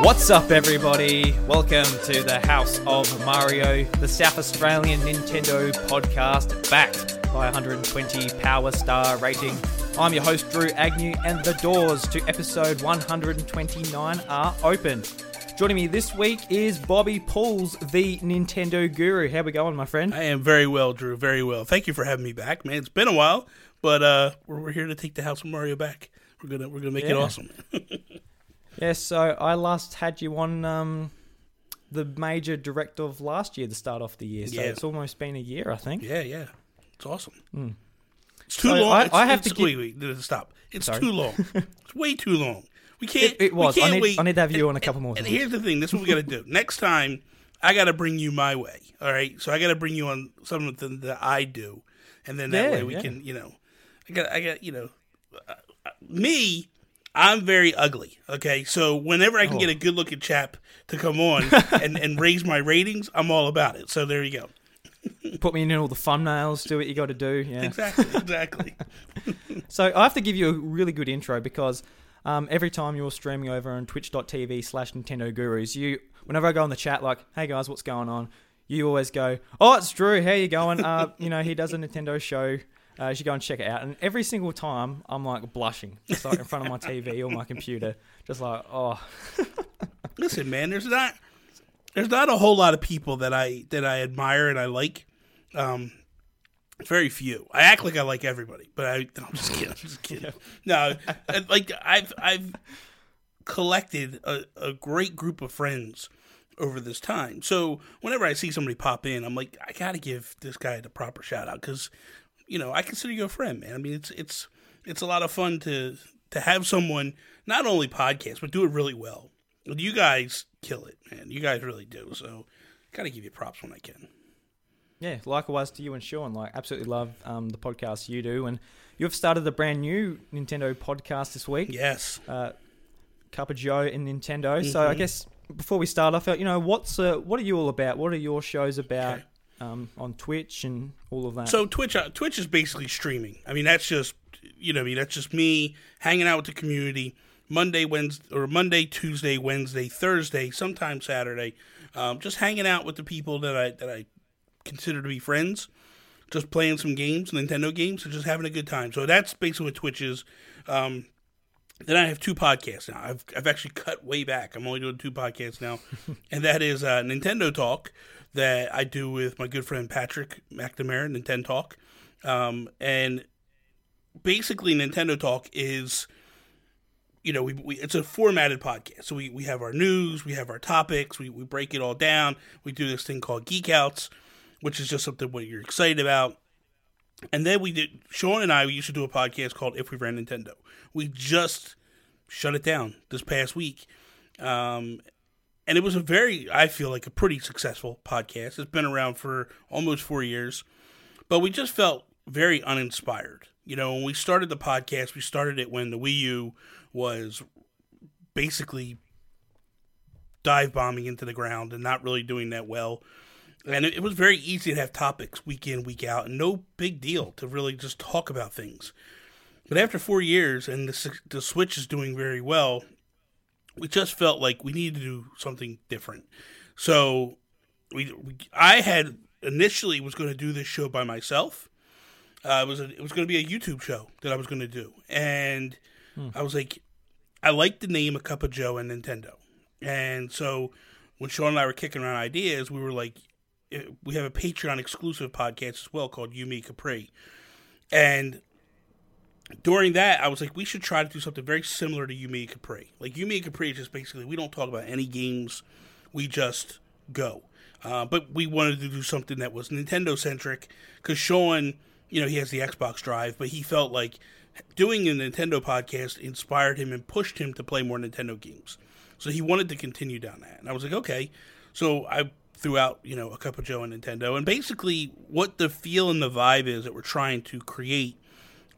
What's up, everybody? Welcome to the House of Mario, the South Australian Nintendo podcast, backed by 120 Power Star rating. I'm your host, Drew Agnew, and the doors to episode 129 are open. Joining me this week is Bobby Pauls, the Nintendo guru. How we going, my friend? I am very well, Drew. Very well. Thank you for having me back, man. It's been a while, but uh, we're, we're here to take the House of Mario back. We're gonna we're gonna make it awesome. Yes, so I last had you on um, the major direct of last year to start off the year. So Yeah. it's almost been a year, I think. yeah, yeah. It's awesome. Mm. It's too. So long. I- it's, I have to wait, wait, no, stop. It's Sorry. too long. it's way too long. We can't. It, it was. I can't need, wait. I need to have you And- on a couple more And times. here's the thing. This is what we got to do. Next time, I got to bring you my way. All right. So I got to bring you on something that I do, and then that Yeah, way we yeah. can, you know, I got, I got, you know, uh, uh, me. I'm very ugly. Okay, so whenever I can Oh. get a good looking chap to come on and, and raise my ratings, I'm all about it. So there you go. Put me in all the thumbnails, do what you got to do. Yeah. Exactly. Exactly. So I have to give you a really good intro because um, every time you're streaming over on twitch.tv slash Nintendo Gurus, you whenever I go on the chat like, hey guys, what's going on? You always go, oh, it's Drew. How you going? Uh, you know, he does a Nintendo show. Uh, you should go and check it out. And every single time, I'm like blushing, just like in front of my TV or my computer, just like, oh, Listen, man, there's not there's not a whole lot of people that I that I admire and I like. Um, very few. I act like I like everybody, but I no, I'm just kidding. I'm just kidding. No, like I've I've collected a, a great group of friends over this time. So whenever I see somebody pop in, I'm like, I got to give this guy the proper shout out because you know I consider you a friend, man. I mean, it's it's it's a lot of fun to to have someone not only podcast but do it really well. You guys kill it, man. You guys really do. So, gotta give you props when I can. Yeah, likewise to you and Sean. Like, absolutely love um, the podcast you do, and you've started a brand new Nintendo podcast this week. Yes. uh, Cup of Joe and Nintendo. So I Mhm. guess before we start off, you know, what's uh, what are you all about? What are your shows about Okay. um, on Twitch and all of that? So Twitch, uh, Twitch is basically streaming. I mean, that's just you know, I mean, that's just me hanging out with the community. Monday, Wednesday, or Monday, Tuesday, Wednesday, Thursday, sometimes Saturday, um, just hanging out with the people that I that I consider to be friends, just playing some games, Nintendo games, and just having a good time. So that's basically what Twitch is. Um, then I have two podcasts now. I've I've actually cut way back. I'm only doing two podcasts now, and that is uh, Nintendo Talk that I do with my good friend Patrick McNamara, Nintendo Talk, um, and basically Nintendo Talk is, you know, we, we it's a formatted podcast. So we, we have our news, we have our topics, we, we break it all down. We do this thing called Geek Outs, which is just something what you're excited about. And then we did Sean and I we used to do a podcast called If We Ran Nintendo. We just shut it down this past week. Um, and it was a very I feel like a pretty successful podcast. It's been around for almost 4 years. But we just felt very uninspired. You know, when we started the podcast, we started it when the Wii U was basically dive bombing into the ground and not really doing that well. And it, it was very easy to have topics week in, week out, and no big deal to really just talk about things. But after four years, and the, the Switch is doing very well, we just felt like we needed to do something different. So we, we I had initially was going to do this show by myself. Uh, it was a, it was going to be a YouTube show that I was going to do, and I was like, I like the name A Cup of Joe and Nintendo, and so when Sean and I were kicking around ideas, we were like, we have a Patreon exclusive podcast as well called Yumi Capri, and during that, I was like, we should try to do something very similar to Yumi Capri. Like Yumi Capri is just basically we don't talk about any games, we just go. Uh, but we wanted to do something that was Nintendo centric because Sean, you know, he has the Xbox Drive, but he felt like doing a Nintendo podcast inspired him and pushed him to play more Nintendo games. So he wanted to continue down that, and I was like, okay. So I threw out, you know, a cup of Joe and Nintendo, and basically what the feel and the vibe is that we're trying to create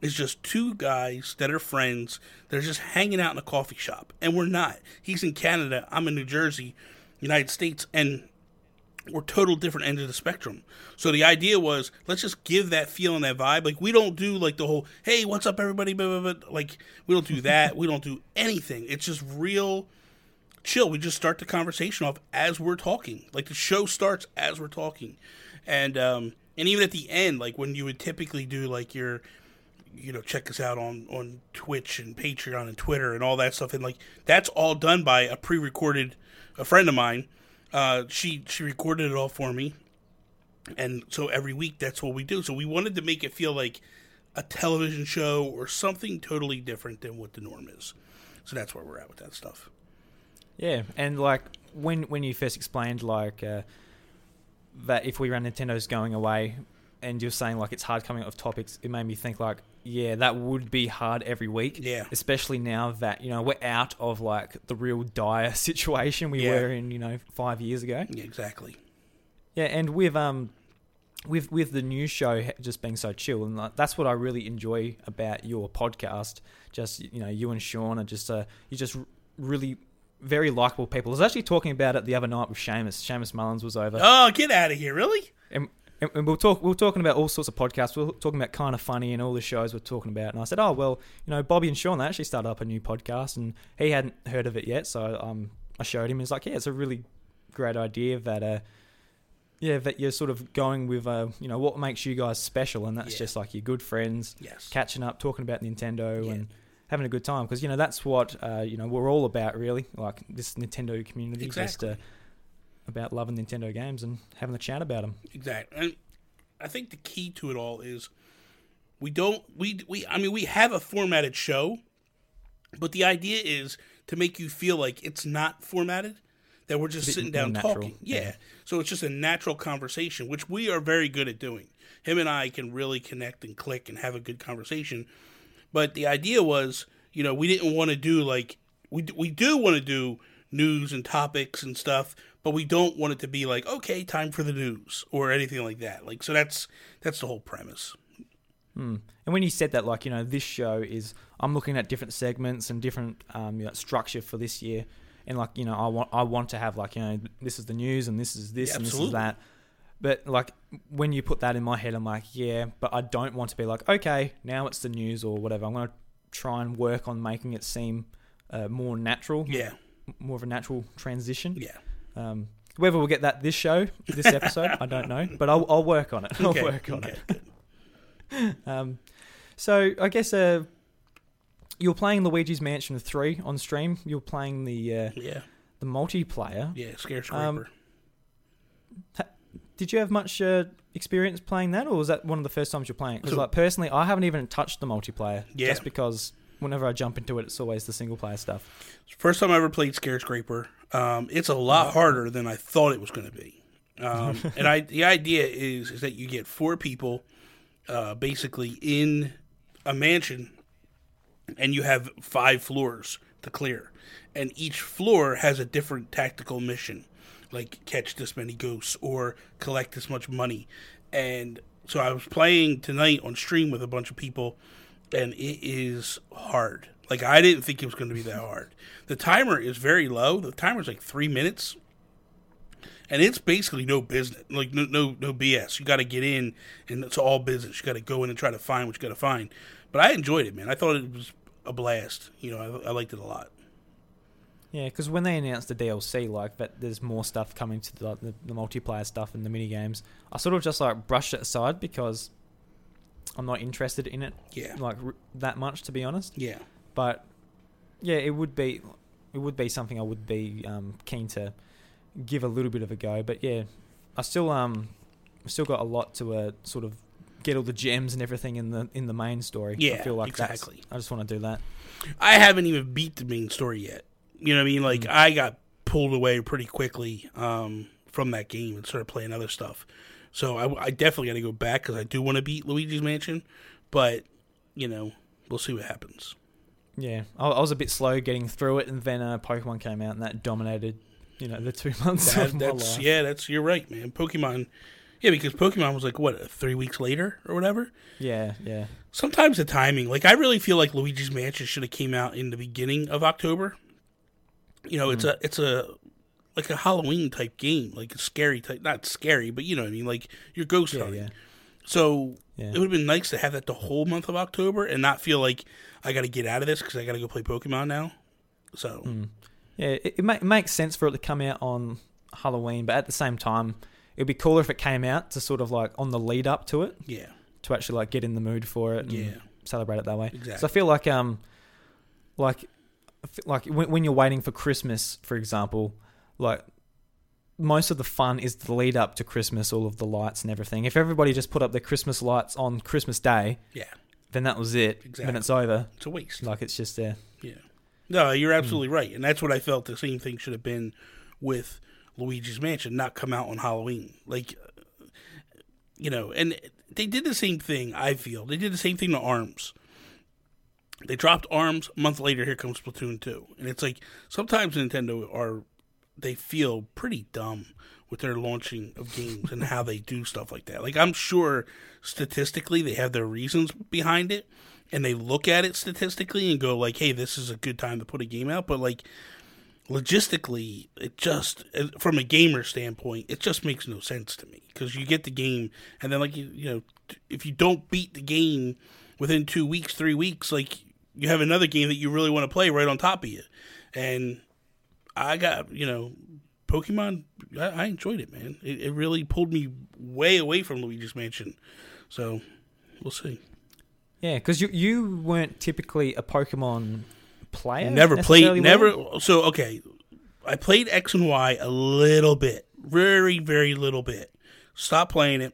is just two guys that are friends. They're just hanging out in a coffee shop, and we're not. He's in Canada. I'm in New Jersey, United States, and we're total different ends of the spectrum. So the idea was let's just give that feel and that vibe. Like we don't do like the whole hey what's up everybody blah, blah, blah. like we don't do that. we don't do anything. It's just real chill. We just start the conversation off as we're talking. Like the show starts as we're talking, and um, and even at the end, like when you would typically do like your, you know, check us out on on Twitch and Patreon and Twitter and all that stuff, and like that's all done by a pre-recorded a friend of mine. Uh, she she recorded it all for me, and so every week that's what we do. So we wanted to make it feel like a television show or something totally different than what the norm is. So that's where we're at with that stuff. Yeah, and like when when you first explained like uh, that if we ran Nintendo's going away, and you're saying like it's hard coming off topics, it made me think like yeah, that would be hard every week. Yeah. especially now that you know we're out of like the real dire situation we Yeah. were in you know five years ago. Yeah, exactly. Yeah, and with um, with with the new show just being so chill, and like, that's what I really enjoy about your podcast. Just you know, you and Sean are just uh, you just really very likable people. I was actually talking about it the other night with Seamus. Seamus Mullins was over, Oh, get out of here! Really? and, and and we we're talk we we're talking about all sorts of podcasts. We we're talking about Kinda Funny and all the shows we're talking about. And I said, oh well, you know, Bobby and Sean they actually started up a new podcast, and he hadn't heard of it yet. So um, I showed him. He's like, yeah, it's a really great idea that uh, yeah, that you're sort of going with uh, you know, what makes you guys special, and that's Yeah. just like your good friends Yes. catching up, talking about Nintendo Yeah. and having a good time because you know that's what uh, you know we're all about really like this Nintendo community just Exactly. uh, about loving Nintendo games and having a chat about them. Exactly. And I think the key to it all is we don't we we I mean we have a formatted show, but the idea is to make you feel like it's not formatted, that we're just sitting down natural, talking. Yeah. yeah. So it's just a natural conversation, which we are very good at doing. Him and I can really connect and click and have a good conversation. But the idea was, you know, we didn't want to do like we we do want to do news and topics and stuff, but we don't want it to be like okay, time for the news or anything like that. Like so that's that's the whole premise. Mm. And when you said that, like you know, this show is I'm looking at different segments and different um, you know, structure for this year, and like you know, I want I want to have like you know, this is the news and this is this Yeah, and this is that. But like when you put that in my head, I'm like, yeah, but I don't want to be like, okay, now it's the news or whatever. I'm gonna try and work on making it seem uh, more natural, Yeah. more of a natural transition. Yeah. Um, whether we'll get that this show, this episode, I don't know, but I'll, I'll work on it. I'll work on okay, it. Um, so I guess uh, you're playing Luigi's Mansion three on stream. You're playing the uh, Yeah. the multiplayer. Yeah, scare Um. Did you have much uh, experience playing that, or was that one of the first times you're playing it? Because like personally, I haven't even touched the multiplayer. Yeah. Just because whenever I jump into it, it's always the single player stuff. First time I ever played Scare Scraper. Um, it's a lot harder than I thought it was going to be. Um, and I, the idea is is that you get four people, uh, basically in a mansion, and you have five floors to clear, and each floor has a different tactical mission, like catch this many ghosts or collect this much money, and so I was playing tonight on stream with a bunch of people, and it is hard. Like I didn't think it was going to be that hard. The timer is very low. The timer's like three minutes, and it's basically no business. Like no no no BS. You got to get in, and it's all business. You got to go in and try to find what you got to find. But I enjoyed it, man. I thought it was a blast. You know, I, I liked it a lot. Yeah, because when they announced the DLC, like that, there's more stuff coming to the, the, the multiplayer stuff and the mini games. I sort of just like brushed it aside because I'm not interested in it Yeah, like r- that much, to be honest. yeah, But yeah, it would be it would be something I would be um, keen to give a little bit of a go. But yeah, I still um still got a lot to uh, sort of get all the gems and everything in the in the main story. I Yeah, feel like exactly. I just want to do that. I haven't even beat the main story yet. You know what I mean? Like I got pulled away pretty quickly um, from that game and started playing other stuff. So I, I definitely got to go back because I do want to beat Luigi's Mansion, but you know we'll see what happens. Yeah, I, I was a bit slow getting through it, and then uh, Pokemon came out, and that dominated, you know, the two months That, of my life. yeah, that's you're right, man. Pokemon, yeah, because Pokemon was like what three weeks later or whatever. Yeah, yeah, Sometimes the timing, like I really feel like Luigi's Mansion should have came out in the beginning of October. You know, it's a it's a like a Halloween type game, like a scary type, not scary, but you know what I mean, like you're ghost Yeah, hunting. yeah. So Yeah. it would have been nice to have that the whole month of October and not feel like I got to get out of this because I got to go play Pokemon now. So Hmm. Yeah, it, it, ma- it makes sense for it to come out on Halloween, but at the same time, it'd be cooler if it came out to sort of like on the lead up to it yeah, to actually like get in the mood for it and Yeah. celebrate it that way. Exactly. So I feel like um, like, like when, when you're waiting for Christmas, for example, like most of the fun is the lead up to Christmas, all of the lights and everything. If everybody just put up their Christmas lights on Christmas Day, yeah, then that was it. Exactly. Then it's over. it's a waste. Like it's just there. Yeah. No, you're absolutely right. And that's what I felt the same thing should have been with Luigi's Mansion, not come out on Halloween. Like, uh, you know, and they did the same thing, I feel. They did the same thing to ARMS. They dropped ARMS, a month later, here comes Splatoon 2. And it's like, sometimes Nintendo are, they feel pretty dumb with their launching of games and how they do stuff like that. Like, I'm sure statistically they have their reasons behind it and they look at it statistically and go like, "Hey, this is a good time to put a game out." But like logistically, it just from a gamer standpoint, it just makes no sense to me because you get the game and then like you you know if you don't beat the game within two weeks, three weeks, like you have another game that you really want to play right on top of you, and I got you know. Pokemon, I, I enjoyed it, man. It, it really pulled me way away from Luigi's Mansion. So, we'll see. Yeah, because you you weren't typically a Pokemon player. Never played. Never. So okay, I played X and Y a little bit, very very little bit. Stopped playing it,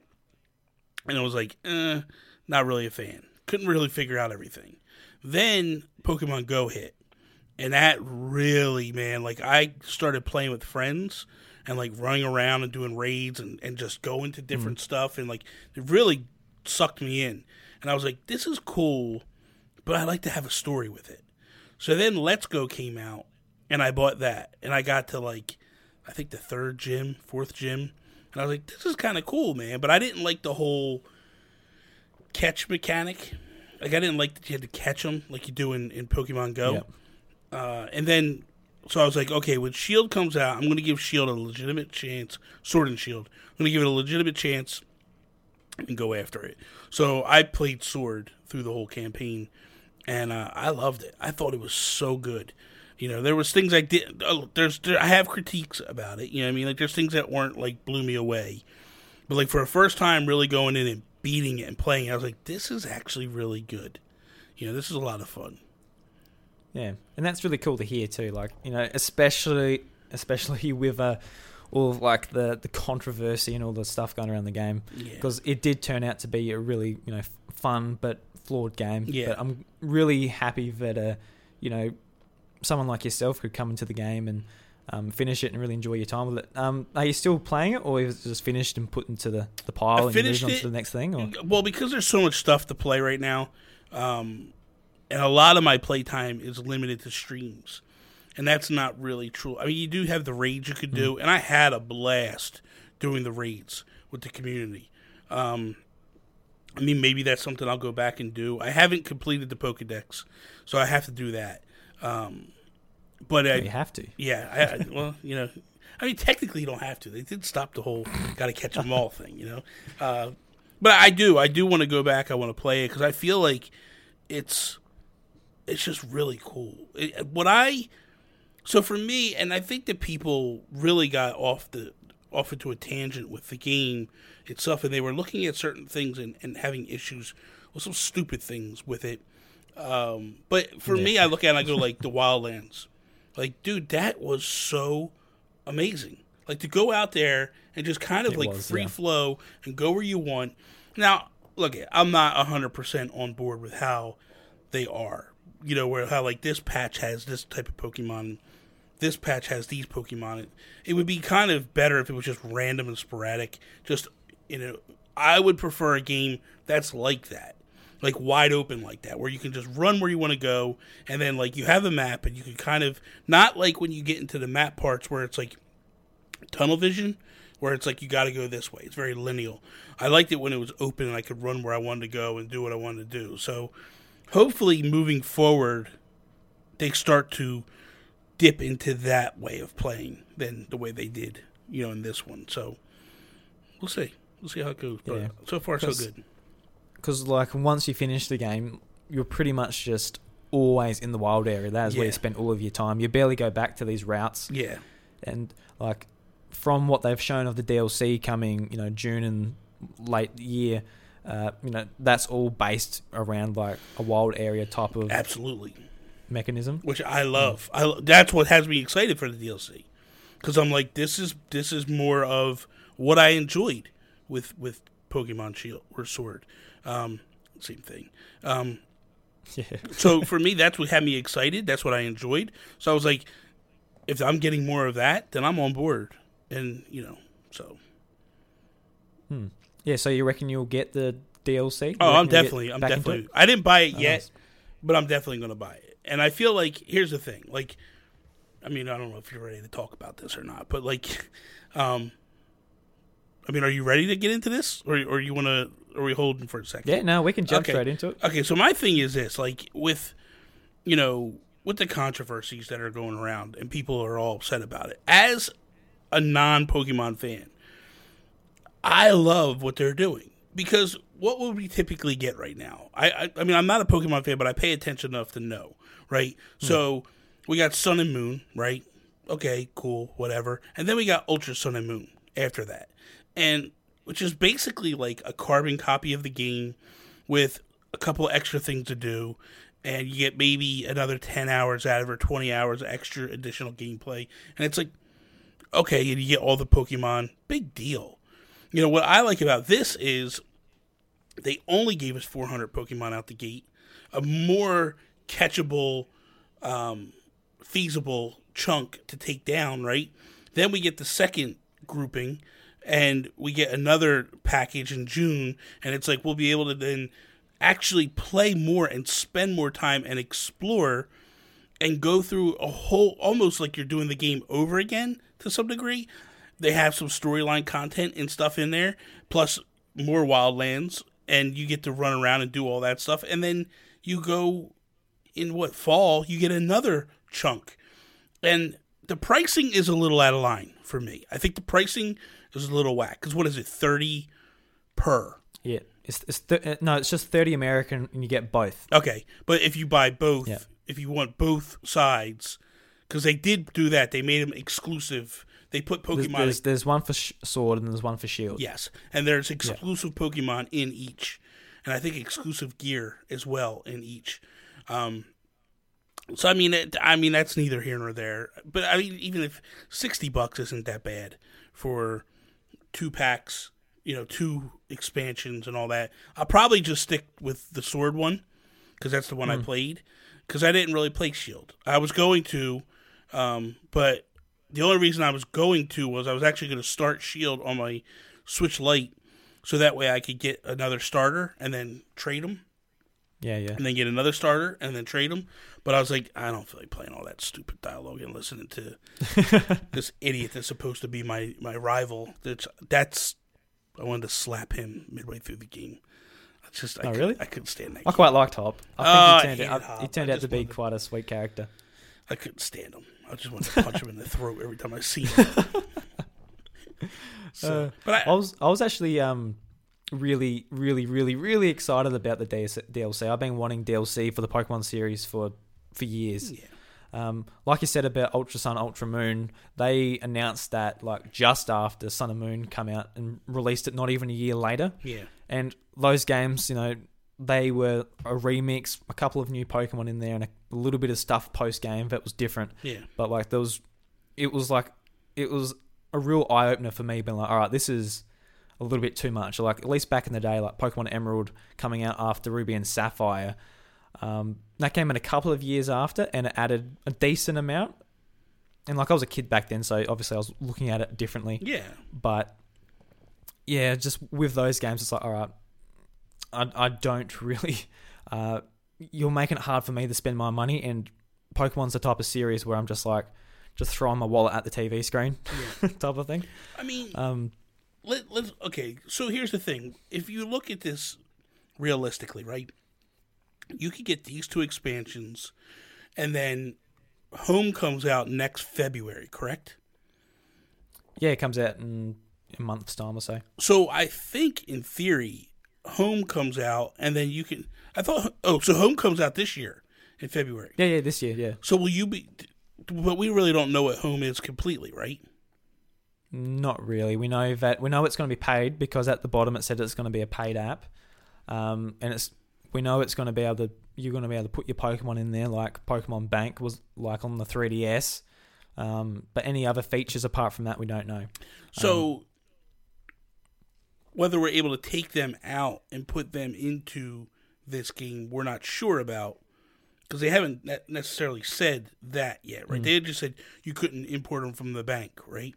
and I was like, eh, not really a fan. Couldn't really figure out everything. Then Pokemon Go hit, and that really, man, like I started playing with friends and like running around and doing raids and, and just going to mm-hmm. different stuff and like it really sucked me in. And I was like, this is cool, but I like to have a story with it. So then Let's Go came out, and I bought that, and I got to like, I think the third gym, fourth gym, and I was like, this is kind of cool, man. But I didn't like the whole catch mechanic. Like I didn't like that you had to catch them like you do in, in Pokemon Go. Yep. Uh, and then, so I was like, okay, when Shield comes out, I'm going to give Shield a legitimate chance. Sword and Shield, I'm going to give it a legitimate chance and go after it. So I played Sword through the whole campaign, and uh, I loved it. I thought it was so good. You know, there was things I did. Oh, there's there, I have critiques about it. You know, what I mean, like there's things that weren't like blew me away, but like for a first time, really going in and beating it and playing, it, I was like, this is actually really good. You know, this is a lot of fun. Yeah, and that's really cool to hear too. Like you know, especially especially with uh, all of like the the controversy and all the stuff going around the game, Yeah. because it did turn out to be a really you know fun but flawed game. Yeah. But I'm really happy that uh, you know, someone like yourself could come into the game and. Um, finish it and really enjoy your time with it. Um, are you still playing it, or is it just finished and put into the, the pile I and moved on it. to the next thing? Or Well, because there's so much stuff to play right now, um, and a lot of my playtime is limited to streams, and that's not really true. I mean, you do have the raids you could do, and I had a blast doing the raids with the community. Um, I mean, maybe that's something I'll go back and do. I haven't completed the Pokedex, so I have to do that. Um, but I, you have to. yeah, I, well, you know, I mean, technically you don't have to. They did stop the whole "got to catch them all" thing, you know. Uh, but I do, I do want to go back. I want to play it because I feel like it's it's just really cool. It, what I so for me, and I think that people really got off the off into a tangent with the game itself, and they were looking at certain things and, and having issues with some stupid things with it. Um, but for me, I look at it and I go like the Wildlands. Like, dude, that was so amazing. Like to go out there and just kind of It like was, free yeah. flow and go where you want. Now, look, I'm not hundred percent on board with how they are. You know, where how like this patch has this type of Pokemon, this patch has these Pokemon. It would be kind of better if it was just random and sporadic. Just you know, I would prefer a game that's like that, like wide open like that, where you can just run where you want to go, and then like you have a map and you can kind of not like when you get into the map parts where it's like tunnel vision where it's like you got to go this way. It's very lineal. I liked it when it was open and I could run where I wanted to go and do what I wanted to do. So hopefully moving forward they start to dip into that way of playing than the way they did, you know, in this one. So we'll see. We'll see how it goes. But Yeah. so far, so good. Because like once you finish the game, you're pretty much just always in the wild area. That is where you spend all of your time. You barely go back to these routes, Yeah. and like from what they've shown of the DLC coming, you know, June and late year. Uh, you know that's all based around like a wild area type of Absolutely. mechanism. which I love. I lo- that's what has me excited for the DLC because I'm like, this is this is more of what I enjoyed with with Pokemon Shield or Sword. Um, same thing. Um, Yeah, so for me, that's what had me excited. That's what I enjoyed. So I was like, if I'm getting more of that, then I'm on board. And you know, so hmm. yeah. So you reckon you'll get the DLC? You oh, I'm definitely, I'm definitely. I didn't buy it Oh, yet, nice. but I'm definitely going to buy it. And I feel like here's the thing, like, I mean, I don't know if you're ready to talk about this or not, but like, um, I mean, are you ready to get into this, or or you want to? Are we holding for a second? Yeah, no, we can jump Okay. straight into it. Okay, so my thing is this: like with, you know, with the controversies that are going around, and people are all upset about it. As a non-Pokemon fan, I love what they're doing because what would we typically get right now? I, I, I mean, I'm not a Pokemon fan, but I pay attention enough to know, right? Hmm. So we got Sun and Moon, right? Okay, cool, whatever, and then we got Ultra Sun and Moon after that, and which is basically like a carbon copy of the game with a couple extra things to do and you get maybe another 10 hours out of it 20 hours extra additional gameplay. And it's like okay and you get all the pokemon. Big deal. You know what i like about this is they only gave us 400 pokemon out the gate a more catchable um, feasible chunk to take down right? Then we get the second grouping and we get another package in June, and it's like we'll be able to then actually play more and spend more time and explore and go through a whole almost like you're doing the game over again to some degree. They have some storyline content and stuff in there, plus more wildlands, and you get to run around and do all that stuff. And then you go in what fall, you get another chunk. And the pricing is a little out of line for me. I think the pricing is a little whack. Because what is it, 30 per? Yeah, it's, it's th- uh, no, it's just thirty American, and you get both. Okay, but if you buy both, Yeah. if you want both sides, because they did do that, they made them exclusive. They put Pokemon. there's, there's one for sh- sword and there's one for shield. yes, and there's exclusive Pokemon in each, and I think exclusive gear as well in each. Um, so I mean, it, I mean that's neither here nor there. But I mean, even if sixty bucks isn't that bad for two packs, you know, two expansions and all that, I'll probably just stick with the sword one because that's the one I played. Because I didn't really play Shield. I was going to, um, but the only reason I was going to was I was actually going to start Shield on my Switch Lite, so that way I could get another starter and then trade them, yeah, yeah. and then get another starter and then trade them. But I was like, I don't feel like playing all that stupid dialogue and listening to this idiot that's supposed to be my my rival. That's that's I wanted to slap him midway through the game. I just I Oh, could- really? I couldn't stand that. I Kid. quite liked Hop. I think Oh, he turned, out, he turned out to be quite a sweet character. I couldn't stand him. I just wanted to punch him in the throat every time I see him. so, Uh, but I I, was I was actually um really really really really excited about the DLC. I've been wanting DLC for the Pokemon series for for years. yeah, Um, like you said about Ultra Sun, Ultra Moon, they announced that like just after Sun and Moon come out and released it not even a year later. yeah, And those games, you know, they were a remix, a couple of new Pokemon in there, and a little bit of stuff post game that was different. yeah, But like there was, it was like it was a real eye opener for me, being like, all right, this is a little bit too much. Like at least back in the day, like Pokemon Emerald coming out after Ruby and Sapphire, um, that came in a couple of years after, and it added a decent amount. And like I was a kid back then, so obviously I was looking at it differently. yeah. But yeah, just with those games, it's like, all right, I, I don't really. Uh, you're making it hard for me to spend my money, and Pokemon's the type of series where I'm just like, just throwing my wallet at the TV screen type of thing. I mean, Um, let, let's okay. So here's the thing: if you look at this realistically, right, you could get these two expansions, and then Home comes out next February, correct? Yeah, it comes out in a month's time or so. So I think in theory, Home comes out, and then you can. I thought. Oh, so Home comes out this year in February. Yeah, yeah, this year, yeah. So will you be? But we really don't know what Home is completely, right? Not really. We know that we know it's going to be paid because at the bottom it said it's going to be a paid app, um, and it's we know it's going to be able to you're going to be able to put your Pokemon in there like Pokemon Bank was like on the 3DS. Um, but any other features apart from that, we don't know. So Um, whether we're able to take them out and put them into this game, we're not sure about because they haven't necessarily said that yet, right? Mm. They just said you couldn't import them from the bank, right?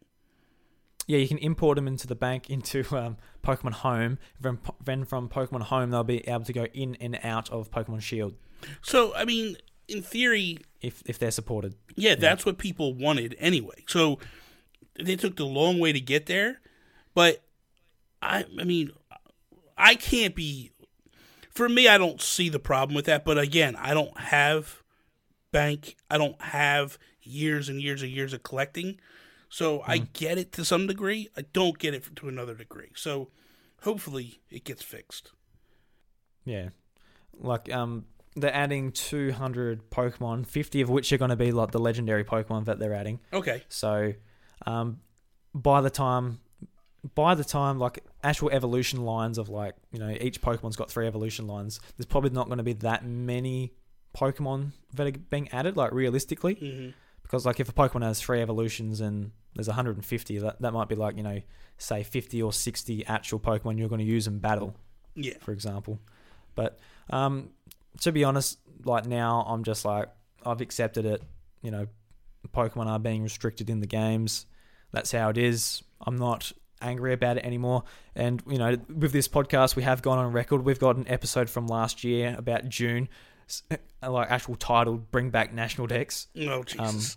Yeah, you can import them into the bank into um, Pokemon Home. Then, then from Pokemon Home, they'll be able to go in and out of Pokemon Shield So I mean, in theory, if if they're supported. Yeah, that's what people wanted anyway. So they took the long way to get there, but I I mean I can't be for me I don't see the problem with that, but again, I don't have bank. I don't have years and years and years of collecting. So I get it to some degree. I don't get it to another degree. So hopefully it gets fixed. Yeah, like um, they're adding 200 Pokemon, 50 of which are going to be like the legendary Pokemon that they're adding. Okay. So, um, by the time, by the time like actual evolution lines of like you know each Pokemon's got three evolution lines, there's probably not going to be that many Pokemon that are being added. Like realistically, hmm because like if a Pokemon has three evolutions and there's 150, that that might be like you know say 50 or 60 actual Pokemon you're going to use in battle Yeah. for example. But um, to be honest, like now I'm just like I've accepted it. You know, Pokemon are being restricted in the games. That's how it is. I'm not angry about it anymore. And you know, with this podcast, we have gone on record. We've got an episode from last year about June, like actual titled "Bring Back National Dex." Oh Jesus.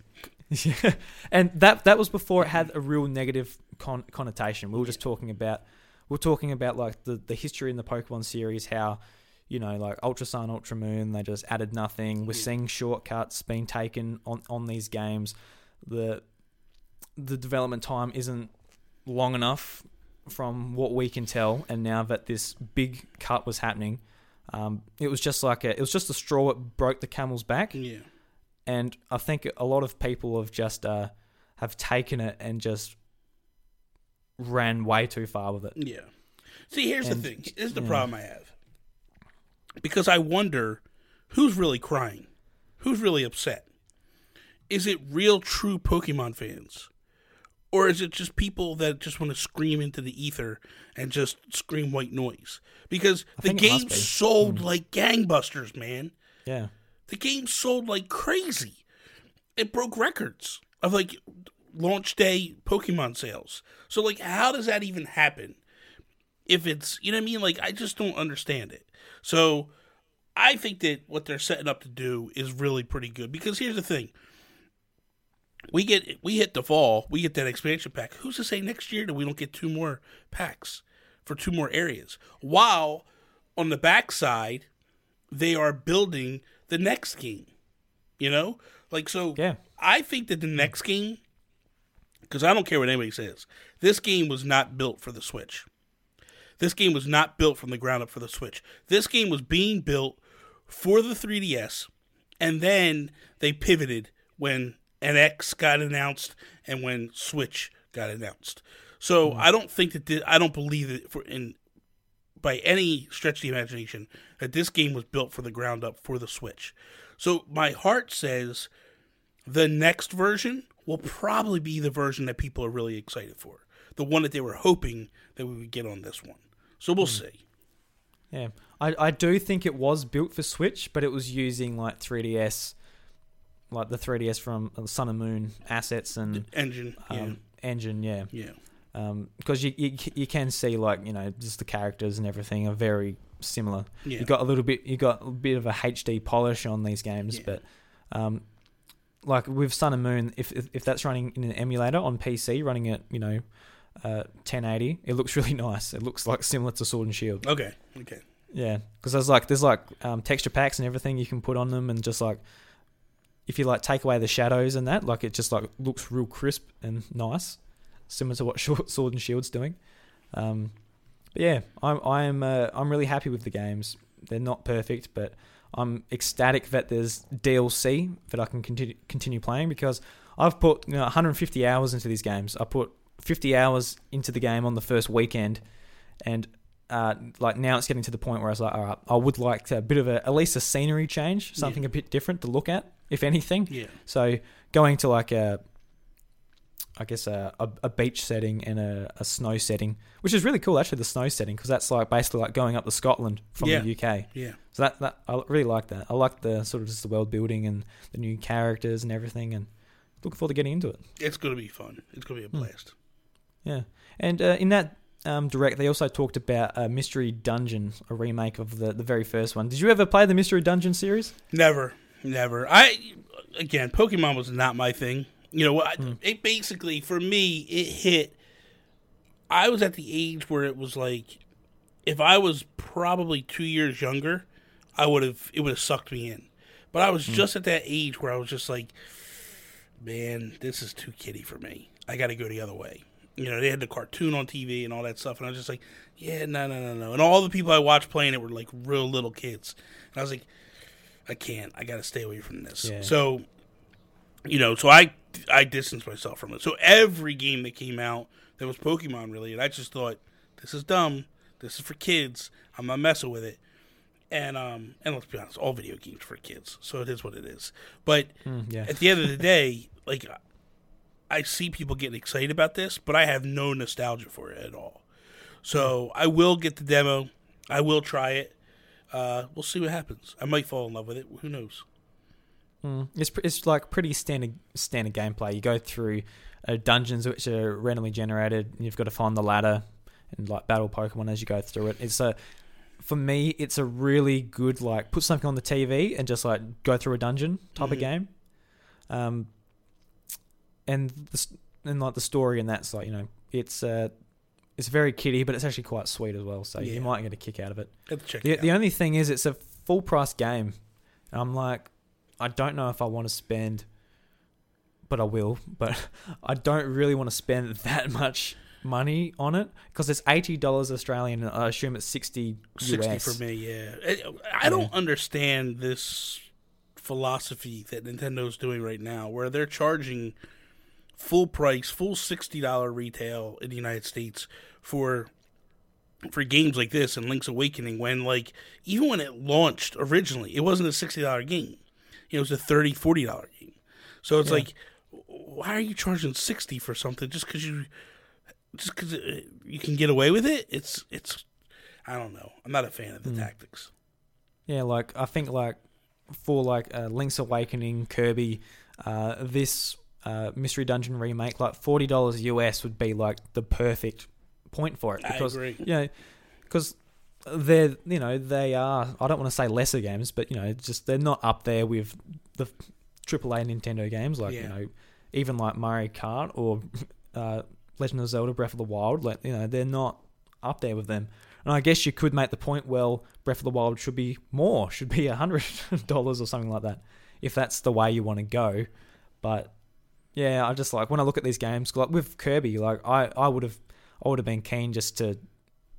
Yeah, and that that was before it had a real negative con- connotation. We were just talking about we are talking about like the the history in the Pokemon series, how you know like Ultra Sun, Ultra Moon, they just added nothing. We're Yeah. seeing shortcuts being taken on on these games. The the development time isn't long enough from what we can tell, and now that this big cut was happening. Um, it was just like a, it was just a straw that broke the camel's back yeah. And I think a lot of people have just uh, have taken it and just ran way too far with it. Yeah. See, here's And- the thing. Here's the yeah. problem I have. Because I wonder who's really crying? Who's really upset? Is it real true Pokemon fans? Or is it just people that just want to scream into the ether and just scream white noise? Because the it must game be. sold like gangbusters, man. Yeah, The game sold like crazy. It broke records of like launch day Pokemon sales. So like how does that even happen? If it's you know what I mean? Like I just don't understand it. So I think that what they're setting up to do is really pretty good because here's the thing. We get we hit the fall, we get that expansion pack. Who's to say next year that we don't get two more packs for two more areas? While on the backside, they are building the next game. You know? Like so yeah, I think that the next game because I don't care what anybody says. This game was not built for the Switch. This game was not built from the ground up for the Switch. This game was being built for the 3DS, and then they pivoted when NX got announced and when Switch got announced. So mm-hmm. I don't think that thi- I don't believe that for in by any stretch of the imagination that this game was built for the ground up for the Switch. So my heart says the next version will probably be the version that people are really excited for. The one that they were hoping that we would get on this one. So we'll see. yeah. I I do think it was built for Switch, but it was using like 3DS, like the 3DS from uh, Sun and Moon assets and Engine, yeah, um, engine. Yeah, yeah, because you, you you can see like you know just the characters and everything are very similar. yeah. You got a little bit, you got a bit of a HD polish on these games, Yeah. but um, like with Sun and Moon, if, if if that's running in an emulator on PC, running at you know uh, 1080, it looks really nice. It looks like similar to Sword and Shield. okay, okay, Yeah, because there's like there's like um, texture packs and everything you can put on them, and just like if you like take away the shadows and that, like it just like looks real crisp and nice, similar to what Sword and Shield's doing. Um, but yeah, I'm I'm uh, I'm really happy with the games. They're not perfect, but I'm ecstatic that there's DLC that I can continue continue playing because I've put you know, 150 hours into these games. I put 50 hours into the game on the first weekend, and uh, like now it's getting to the point where I was like, all right, I would like a bit of a at least a scenery change, something Yeah. a bit different to look at, if anything. Yeah. So going to like a, I guess a, a, a beach setting and a, a snow setting, which is really cool actually. The snow setting because that's like basically like going up to Scotland from Yeah. the UK. Yeah. So that, that I really like that. I like the sort of just the world building and the new characters and everything, and looking forward to getting into it. It's gonna be fun. It's gonna be a Hmm. blast. Yeah, and uh, in that um, direct, they also talked about a Mystery Dungeon, a remake of the the very first one. Did you ever play the Mystery Dungeon series? Never, never. I again, Pokemon was not my thing. You know, I, Hmm. it basically for me it hit. I was at the age where it was like, if I was probably two years younger, I would have it would have sucked me in. But I was Hmm. just at that age where I was just like, man, this is too kiddie for me. I got to go the other way. You know, they had the cartoon on TV and all that stuff, and I was just like, yeah, no, no, no, no. And all the people I watched playing it were like real little kids, and I was like, I can't. I got to stay away from this. Yeah. So, you know, so I I distanced myself from it. So every game that came out that was Pokemon related, I just thought this is dumb. This is for kids. I'm not messing with it. And um and let's be honest, all video games for kids, so it is what it is. But yeah, at the end of the day, like I see people getting excited about this, but I have no nostalgia for it at all. So I will get the demo. I will try it. Uh, we'll see what happens. I might fall in love with it. Who knows? Mm. It's it's like pretty standard standard gameplay. You go through uh, dungeons which are randomly generated. And you've got to find the ladder and like battle Pokemon as you go through it. It's a for me, it's a really good like put something on the TV and just like go through a dungeon type of Mhm. game. Um, and the, and like the story and that's like you know it's uh it's very kiddie, but it's actually quite sweet as well. So Yeah. you might get a kick out of it. Check The, it the only thing is, it's a full price game. And I'm like, I don't know if I want to spend, but I will. But I don't really want to spend that much money on it because it's eighty dollars Australian. And I assume it's sixty. US. for me, yeah. I- I don't understand this philosophy that Nintendo's doing right now, where they're charging full price, full sixty dollar retail in the United States for for games like this and Link's Awakening. When like even when it launched originally, it wasn't a sixty dollar game. You know, it was a 30 40 dollar game. So it's Yeah. like, why are you charging sixty for something just because you just because you can get away with it? It's it's I don't know. I'm not a fan of the Hmm. tactics. Yeah, like I think like for like uh, Link's Awakening, Kirby, uh, this uh, Mystery Dungeon remake, like forty dollars US would be like the perfect point for it because you know because they're you know they are I don't want to say lesser games, but you know just they're not up there with the AAA Nintendo games like you know even like Mario Kart or uh, Legend of Zelda Breath of the Wild. Like you know they're not up there with them. And I guess you could make the point, well, Breath of the Wild should be more, should be a hundred dollars or something like that, if that's the way you want to go. But yeah, I just like when I look at these games, like with Kirby, like I, I would have, I would have been keen just to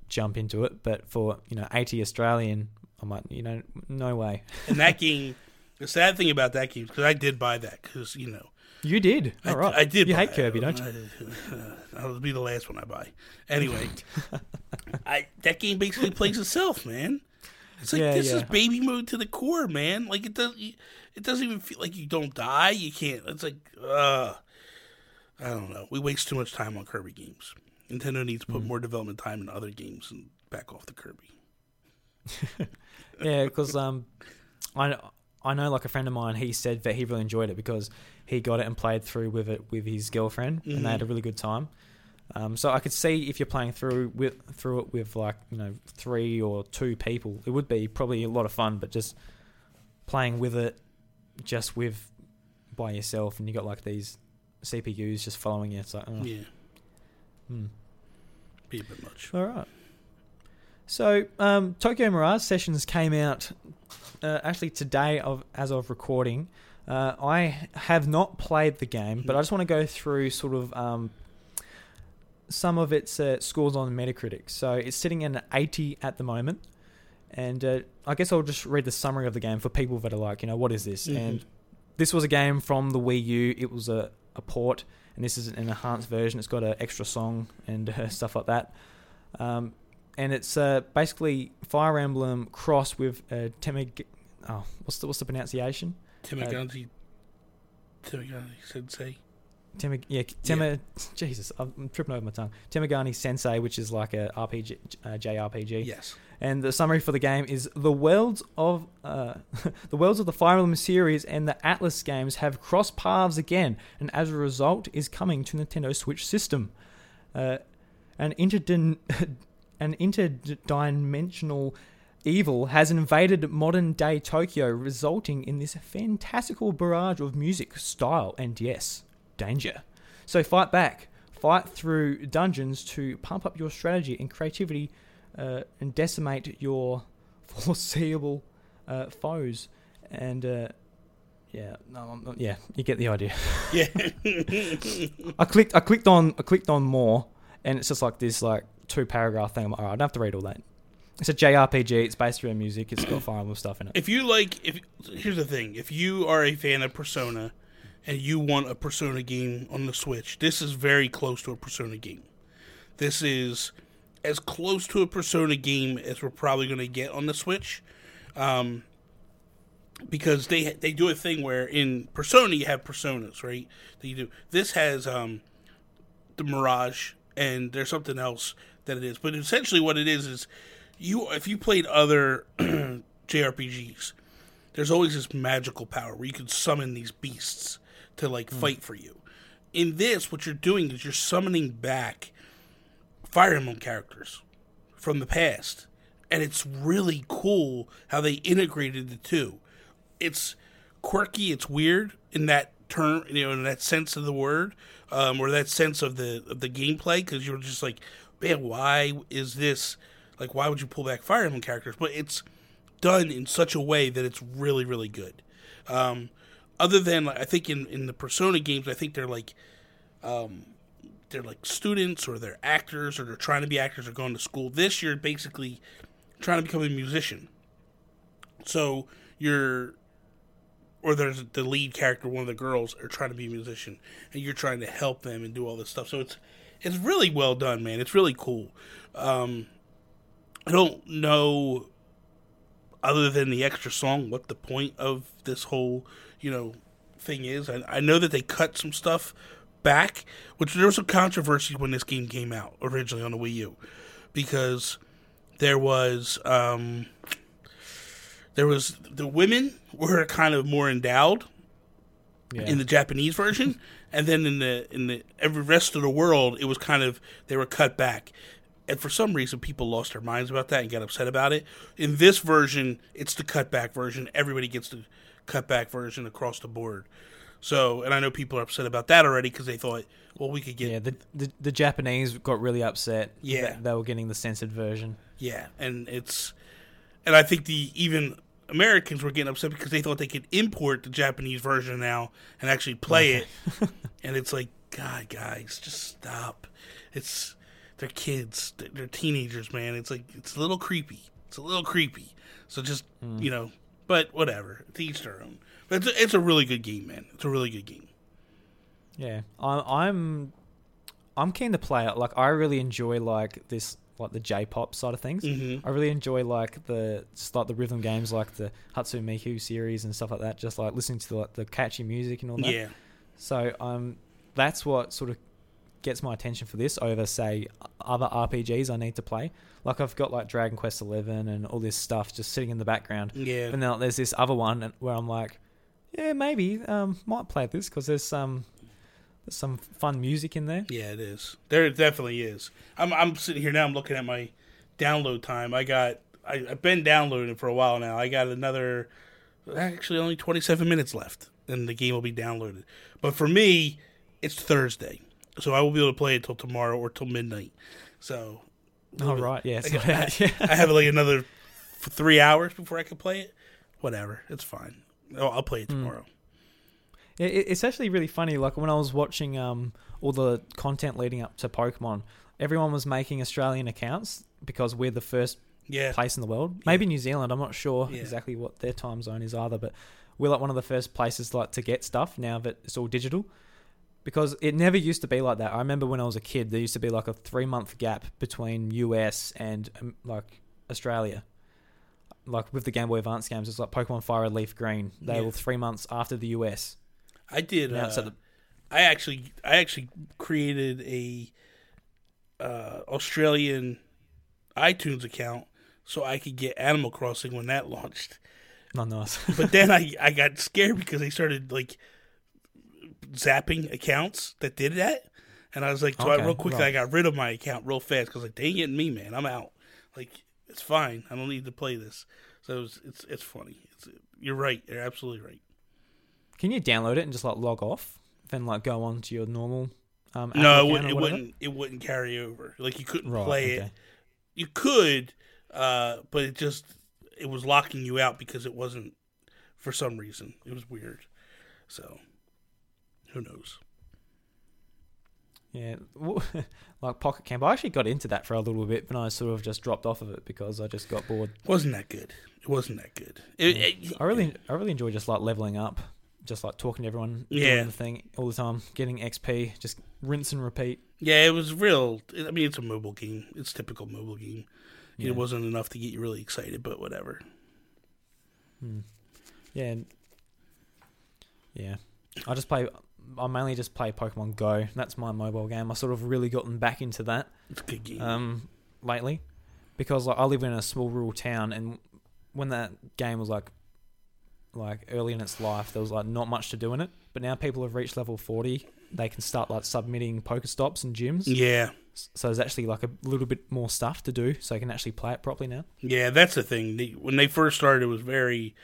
jump into it, but for you know eighty Australian, I'm like, you know, no way. And that game, the sad thing about that game, because I did buy that, because you know, You did, I, all right. I did. You hate it. Kirby, don't you? I, That'll be the last one I buy. Anyway, I that game basically plays itself, man. It's like Yeah, this is baby mode to the core, man. Like it doesn't, It doesn't even feel like you don't die. You can't. It's like, uh, I don't know. We waste too much time on Kirby games. Nintendo needs to put more development time in other games and back off the Kirby. yeah, because um, I I know like a friend of mine. He said that he really enjoyed it because he got it and played through with it with his girlfriend, and they had a really good time. Um, so I could see if you're playing through with through it with like you know three or two people, it would be probably a lot of fun. But just playing with it, just with by yourself, and you got like these CPUs just following you. It's like, oh, Yeah, hmm. Be a bit much. All right. So, um, Tokyo Mirage Sessions came out uh, actually today of as of recording. Uh, I have not played the game, but I just want to go through sort of um, some of its uh, scores on Metacritic. So it's sitting in 80 at the moment, and uh, I guess I'll just read the summary of the game for people that are like, you know, what is this? Mhm. And this was a game from the Wii U. It was a, a port, and this is an enhanced version. It's got an extra song and uh, stuff like that. Um, and it's uh, basically Fire Emblem cross with uh, Temig. Oh, what's the what's the pronunciation? Timagami, Timagami Sensei. Temig, yeah, Tema, Jesus, I'm tripping over my tongue. Temagami Sensei, which is like a RPG, uh, JRPG. Yes. And the summary for the game is the worlds of uh, the worlds of the Fire Emblem series and the Atlus games have crossed paths again, and as a result, is coming to Nintendo Switch system. Uh, an interdin- an interdimensional evil has invaded modern day Tokyo, resulting in this fantastical barrage of music, style, and yes, danger. So fight back, fight through dungeons to pump up your strategy and creativity, uh, and decimate your foreseeable uh, foes. And uh, yeah, no, I'm not- yeah, you get the idea. Yeah. I clicked, I clicked on, I clicked on more, and it's just like this like two paragraph thing. I'm like, all right, I don't have to read all that. It's a JRPG. It's based around music. It's got Fire Emblem stuff in it. if you like, if here's the thing, if you are a fan of Persona, and you want a Persona game on the Switch, this is very close to a Persona game. This is as close to a Persona game as we're probably going to get on the Switch, um, because they they do a thing where in Persona you have personas, right? That you do. This has um, the Mirage, and there's something else that it is. But essentially, what it is is you if you played other JRPGs, there's always this magical power where you can summon these beasts to like fight for you. In this, what you're doing is you're summoning back Fire Emblem characters from the past, and it's really cool how they integrated the two. It's quirky, it's weird in that term, you know, in that sense of the word, um, or that sense of the of the gameplay, because you're just like, man, why is this? Like, why would you pull back Fire Emblem characters? But it's done in such a way that it's really, really good. Um, other than, like, I think in in the Persona games, I think they're like, um, they're like students or they're actors or they're trying to be actors or going to school. This you're basically trying to become a musician. So you're or there's the lead character, one of the girls, are trying to be a musician, and you're trying to help them and do all this stuff. So it's it's really well done, man. It's really cool. Um, I don't know, other than the extra song, what the point of this whole you know thing is. I, I know that they cut some stuff back, which there was some controversy when this game came out originally on the Wii U, because there was um, there was the women were kind of more endowed Yeah. in the Japanese version, and then in the in the every rest of the world, it was kind of they were cut back. And for some reason, people lost their minds about that and got upset about it. In this version, it's the cutback version. Everybody gets the cutback version across the board. So, and I know people are upset about that already because they thought, well, we could get yeah, the, the the Japanese got really upset. Yeah. that they were getting the censored version. Yeah, and it's and I think the even Americans were getting upset because they thought they could import the Japanese version now and actually play it. and it's like, God, guys, just stop. It's they're kids, they're, they're teenagers, man. It's like it's a little creepy. It's a little creepy. So just hmm. you know, but whatever. To each their own. But it's a, it's a really good game, man. It's a really good game. Yeah, I'm I'm keen to play it. Like I really enjoy like this like the J-pop side of things. Mhm. I really enjoy like the just like the rhythm games, like the Hatsune Miku series and stuff like that. Just like listening to the, like, the catchy music and all that. Yeah, So um, that's what sort of gets my attention for this over say other RPGs I need to play. Like I've got like Dragon Quest Eleven and all this stuff just sitting in the background. yeah. And then there's this other one where I'm like, yeah, maybe um, might play this because there's some there's some fun music in there. Yeah, it is. There definitely is. I'm I'm sitting here now. I'm looking at my download time. I got. I, I've been downloading for a while now. I got another. Actually, only 27 minutes left, and the game will be downloaded. But for me, it's Thursday, so I will be able to play it till tomorrow or till midnight. So. Oh right, yeah, I, yeah. I have like another three hours before I can play it. Whatever, it's fine. Oh, I'll play it tomorrow. It, it- it's actually really funny. Like when I was watching um all the content leading up to Pokemon, everyone was making Australian accounts because we're the first Yeah. place in the world. Maybe New Zealand. I'm not sure Yeah. exactly what their time zone is either, but we're like one of the first places like to get stuff now that it's all digital. Because it never used to be like that. I remember when I was a kid, there used to be like a three month gap between US and um, like Australia. Like with the Game Boy Advance games, it's like Pokemon Fire Red, Leaf Green. They Yeah. were three months after the US. I did. Uh, the- I actually, I actually created a uh, Australian iTunes account so I could get Animal Crossing when that launched. Not nice. But then I, I got scared because they started like zapping accounts that did that, and I was like, so I, real quickly, right. I got rid of my account real fast because like they ain't getting me, man. I'm out. Like it's fine. I don't need to play this. So it was, it's it's funny. It's you're right. You're absolutely right. Can you download it and just like log off, then like go on to your normal? Um, no, it, would, or it wouldn't. It wouldn't carry over. Like you couldn't Right, play okay. it. You could, uh, but it just it was locking you out because it wasn't for some reason. It was weird. So who knows? Yeah, like Pocket Camp. I actually got into that for a little bit, but I sort of just dropped off of it because I just got bored. wasn't that good. It wasn't that good. It, it- I really, I really enjoy just like leveling up, just like talking to everyone, Yeah. doing the thing all the time, getting XP, just rinse and repeat. yeah, it was real. I mean, it's a mobile game. It's typical mobile game. Yeah. It wasn't enough to get you really excited, but whatever. Hmm. Yeah, yeah. I just play. I mainly just play Pokemon Go. That's my mobile game. I sort of really gotten back into that. It's a good game. um, lately because like I live in a small rural town, and when that game was like like early in its life, there was like not much to do in it. But now people have reached level forty, they can start like submitting Pokestops and gyms. yeah, So there's actually like a little bit more stuff to do, so you can actually play it properly now. yeah, that's the thing. When they first started, it was very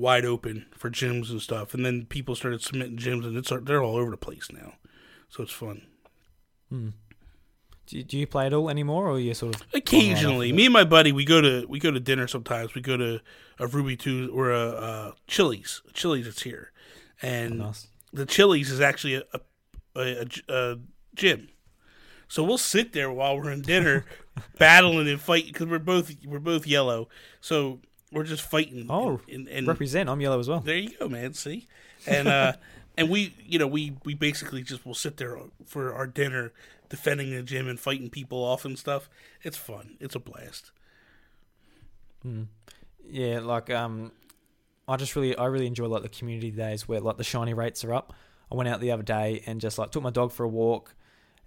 wide open for gyms and stuff, and then people started submitting gyms, and it's they're all over the place now. So it's fun. Hmm. Do, you- do you play it all anymore, or you sort of Occasionally, off of it. me and my buddy, we go to we go to dinner sometimes. We go to a Ruby Two or a, uh Chili's. Chili's that's here, and nice? the Chili's is actually a a, a, a gym. So we'll sit there while we're in dinner, battling and fighting because we're both we're both yellow. So we're just fighting. Oh, and, and, Represent. I'm yellow as well. there you go, man. See, and uh, and we, you know, we we basically just will sit there for our dinner, defending the gym and fighting people off and stuff. It's fun. It's a blast. Mm. Yeah, like um, I just really, I really enjoy like the community days where like the shiny rates are up. I went out the other day and just like took my dog for a walk,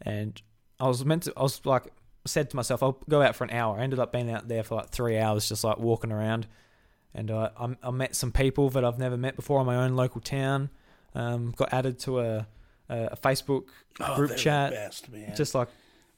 and I was meant to, I was like said to myself, I'll go out for an hour. I ended up being out there for like three hours, just like walking around, and uh, I, I met some people that I've never met before in my own local town. Um, got added to a a, Facebook Oh, Group they're chat, the best, man. just like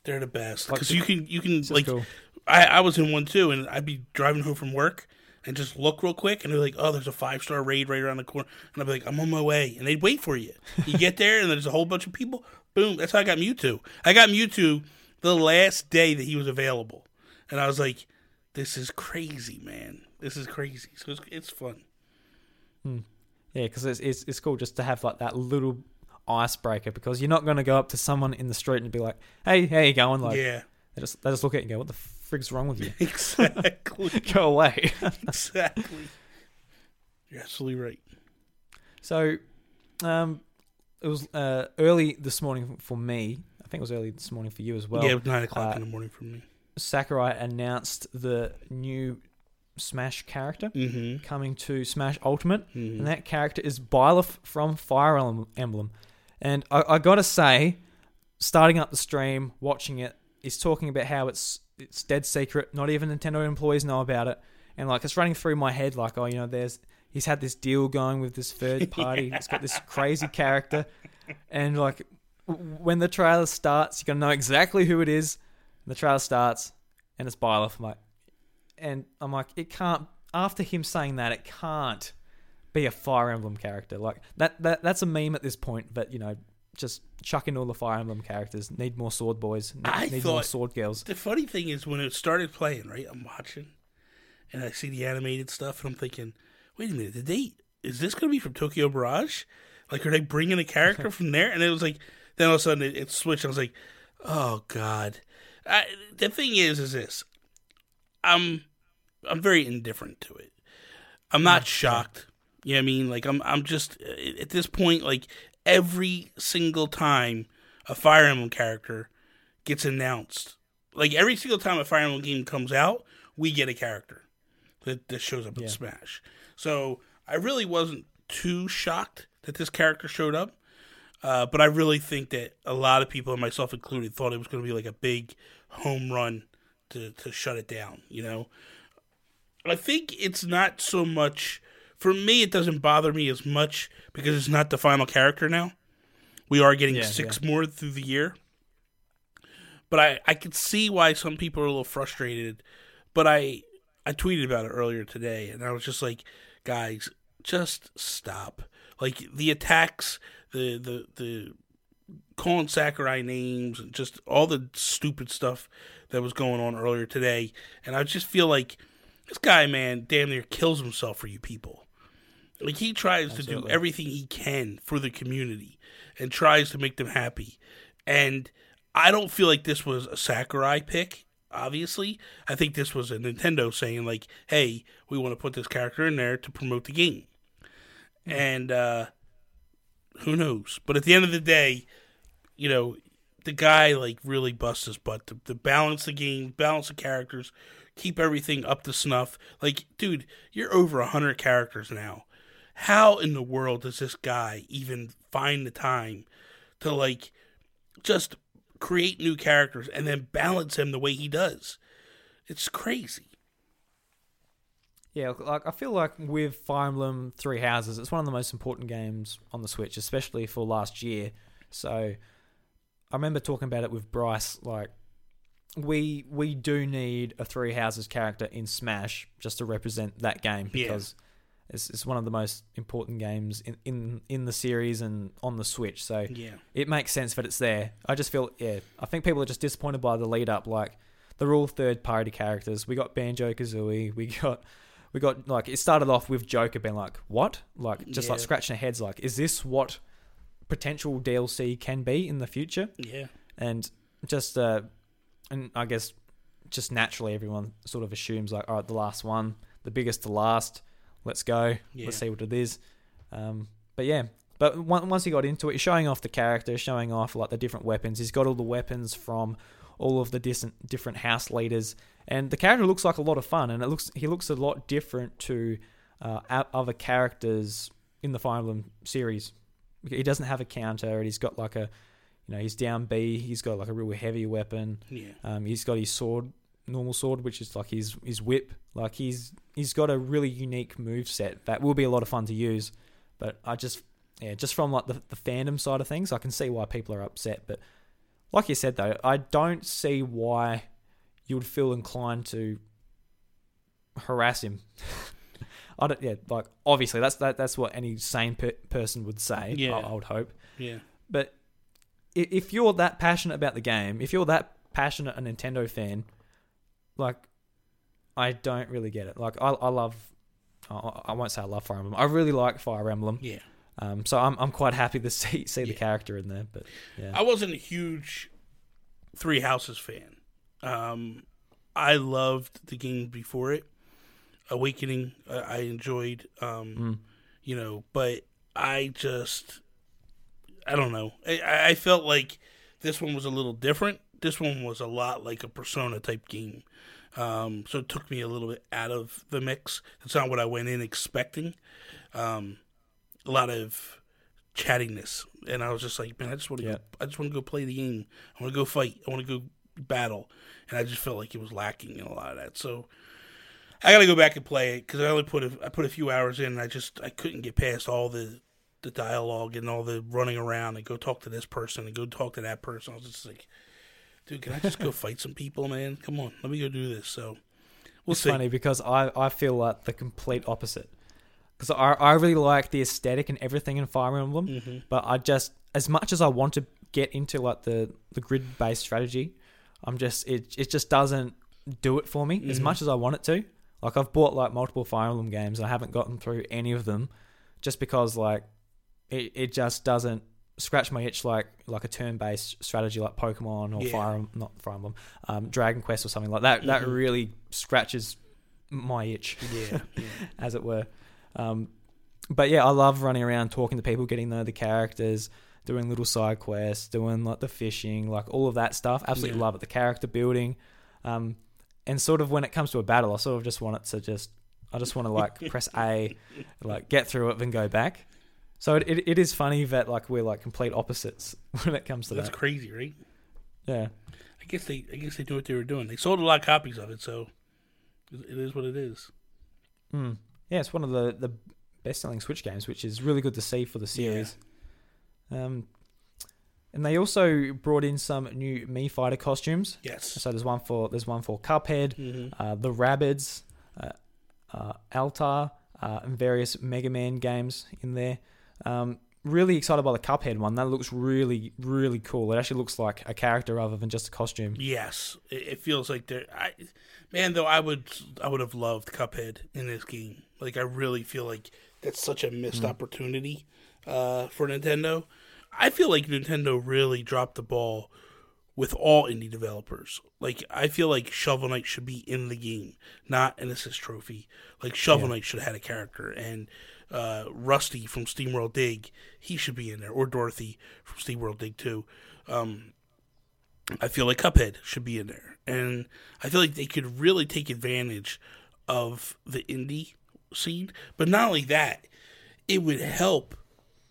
they're the best like because the- you can you can like cool. I, I was in one too, and I'd be driving home from work and just look real quick, and they're like, "Oh, there's a five star raid right around the corner," and I'd be like, "I'm on my way," and they'd wait for you. You get there, and there's a whole bunch of people. Boom! That's how I got Mewtwo. I got Mewtwo the last day that he was available, and I was like, "This is crazy, man. This is crazy." So it's, it's fun. Yeah, because it's, it's it's cool just to have like that little icebreaker because you're not going to go up to someone in the street and be like, "Hey, how you going?" Like yeah, they just they just look at you and go, "What the frig's wrong with you? exactly, go away." exactly. You're absolutely right. so, um, it was uh, early this morning for me. I think it was early this morning for you as well. yeah, it was nine o'clock uh, in the morning for me. Sakurai announced the new Smash character Mm-hmm. coming to Smash Ultimate. mm and that character is Byleth from Fire Emblem. And I, I gotta say, starting up the stream, watching it, is talking about how it's it's dead secret. Not even Nintendo employees know about it, and like it's running through my head, like, oh, you know, there's he's had this deal going with this third party. It's got this crazy character, and like when the trailer starts, you're gonna know exactly who it is. The trailer starts, and it's Byleth. I'm like, and I'm like, it can't. After him saying that, it can't be a Fire Emblem character. Like that, that that's a meme at this point. But you know, just chucking all the Fire Emblem characters. Need more sword boys. Need, I need more sword girls. The funny thing is when it started playing, right? I'm watching, and I see the animated stuff, and I'm thinking, wait a minute, the date is this going to be from Tokyo Mirage? Like, are they bringing a character from there? And it was like, then all of a sudden it, it switched. I was like, oh god. I, the thing is, is this. I'm, I'm very indifferent to it. I'm not shocked. You know what I mean? Like, I'm, I'm just at this point, like every single time a Fire Emblem character gets announced, like every single time a Fire Emblem game comes out, we get a character that, that shows up in Yeah. Smash. So I really wasn't too shocked that this character showed up. Uh, but I really think that a lot of people, and myself included, thought it was going to be like a big home run to, to shut it down, you know? I think it's not so much, for me, it doesn't bother me as much because it's not the final character now. We are getting Yeah, six more through the year. But I, I could see why some people are a little frustrated. But I I tweeted about it earlier today, and I was just like, guys, just stop. Like the attacks, the the the calling Sakurai names, and just all the stupid stuff that was going on earlier today, and I just feel like this guy, man, damn near kills himself for you people. Like he tries to do everything he can for the community and tries to make them happy. And I don't feel like this was a Sakurai pick, obviously. I think this was a Nintendo saying like, "Hey, we want to put this character in there to promote the game." And uh who knows? But at the end of the day, you know, the guy like really busts his butt to, to balance the game, balance the characters, keep everything up to snuff. Like, dude, you're over hundred characters now. How in the world does this guy even find the time to like just create new characters and then balance them the way he does? It's crazy. Yeah, like I feel like with Fire Emblem Three Houses, it's one of the most important games on the Switch, especially for last year. So I remember talking about it with Bryce. Like we we do need a Three Houses character in Smash just to represent that game Yeah. because it's, it's one of the most important games in, in in the series and on the Switch. So Yeah. it makes sense that it's there. I just feel, yeah, I think people are just disappointed by the lead up. Like, they're all third party characters. We got Banjo Kazooie. We got, we got like it started off with Joker being like, what? Like just like scratching their heads. Like, is this what potential DLC can be in the future? Yeah. And just, uh, and I guess just naturally everyone sort of assumes like, all right, the last one, the biggest to last. Let's go. Yeah. Let's see what it is. Um, but yeah, but once he got into it, he's showing off the character, showing off like the different weapons. He's got all the weapons from all of the different different house leaders, and the character looks like a lot of fun. And it looks he looks a lot different to uh, other characters in the Fire Emblem series. He doesn't have a counter, and he's got like a, you know, he's down B. He's got like a real heavy weapon. Yeah. Um, he's got his sword, normal sword, which is like his his whip. Like he's he's got a really unique move set that will be a lot of fun to use. But I just yeah, just from like the, the fandom side of things, I can see why people are upset. But like you said though, I don't see why you would feel inclined to harass him. I don't. Yeah, like obviously that's that, that's what any sane per- person would say. Yeah. I, I would hope. Yeah. But if you're that passionate about the game, if you're that passionate a Nintendo fan, like I don't really get it. Like I, I love, I I won't say I love Fire Emblem. I really like Fire Emblem. Yeah. Um, so I'm I'm quite happy to see see the Yeah. character in there. But yeah, I wasn't a huge Three Houses fan. Um, I loved the game before it. Awakening, I, I enjoyed. Um, Mm. You know, but I just, I don't know. I, I I felt like this one was a little different. This one was a lot like a Persona type game. Um, so it took me a little bit out of the mix. It's not what I went in expecting. Um, a lot of chattiness, and I was just like, man, I just want to Yeah. go. I just want to go play the game. I want to go fight. I want to go battle, and I just felt like it was lacking in a lot of that. So I got to go back and play it because I only put a, I put a few hours in. And I just I couldn't get past all the the dialogue and all the running around and go talk to this person and go talk to that person. I was just like, dude, can I just go fight some people, man? Come on, let me go do this. So we'll it's see. funny because I I feel like the complete opposite. Because I I really like the aesthetic and everything in Fire Emblem. hmm but I just as much as I want to get into like the the grid based strategy, I'm just it it just doesn't do it for me as Mhm. much as I want it to. Like I've bought like multiple Fire Emblem games and I haven't gotten through any of them just because like it, it just doesn't scratch my itch like like a turn-based strategy like Pokemon or Yeah. Fire not Fire Emblem, um, Dragon Quest or something like that. That Mhm. really scratches my itch, Yeah, yeah. as it were. Um, but yeah, I love running around talking to people, getting to know the characters, doing little side quests, doing like the fishing, like all of that stuff. Absolutely Yeah. love it. The character building, um, and sort of when it comes to a battle, I sort of just want it to just, I just want to like press A, like get through it, then go back. So it, it, it is funny that like we're like complete opposites when it comes to That's that. That's crazy, right? Yeah, I guess they, I guess they knew what they were doing. They sold a lot of copies of it, so it it is what it is. mm. Yeah. It's one of the the best selling Switch games, which is really good to see for the series. Um, and they also brought in some new Mii Fighter costumes. Yes. So there's one for there's one for Cuphead, hmm uh, the Rabbids, uh, uh, Altair, uh, and various Mega Man games in there. Um, really excited by the Cuphead one. That looks really really cool. It actually looks like a character rather than just a costume. Yes, it, it feels like they're. I, man, though, I would, I would have loved Cuphead in this game. Like, I really feel like that's such a missed Mm. opportunity uh, for Nintendo. I feel like Nintendo really dropped the ball with all indie developers. Like, I feel like Shovel Knight should be in the game, not an assist trophy. Like, Shovel Yeah. Knight should have had a character, and uh, Rusty from SteamWorld Dig, he should be in there, or Dorothy from SteamWorld Dig too. Um, I feel like Cuphead should be in there, and I feel like they could really take advantage of the indie scene. But not only that, it would help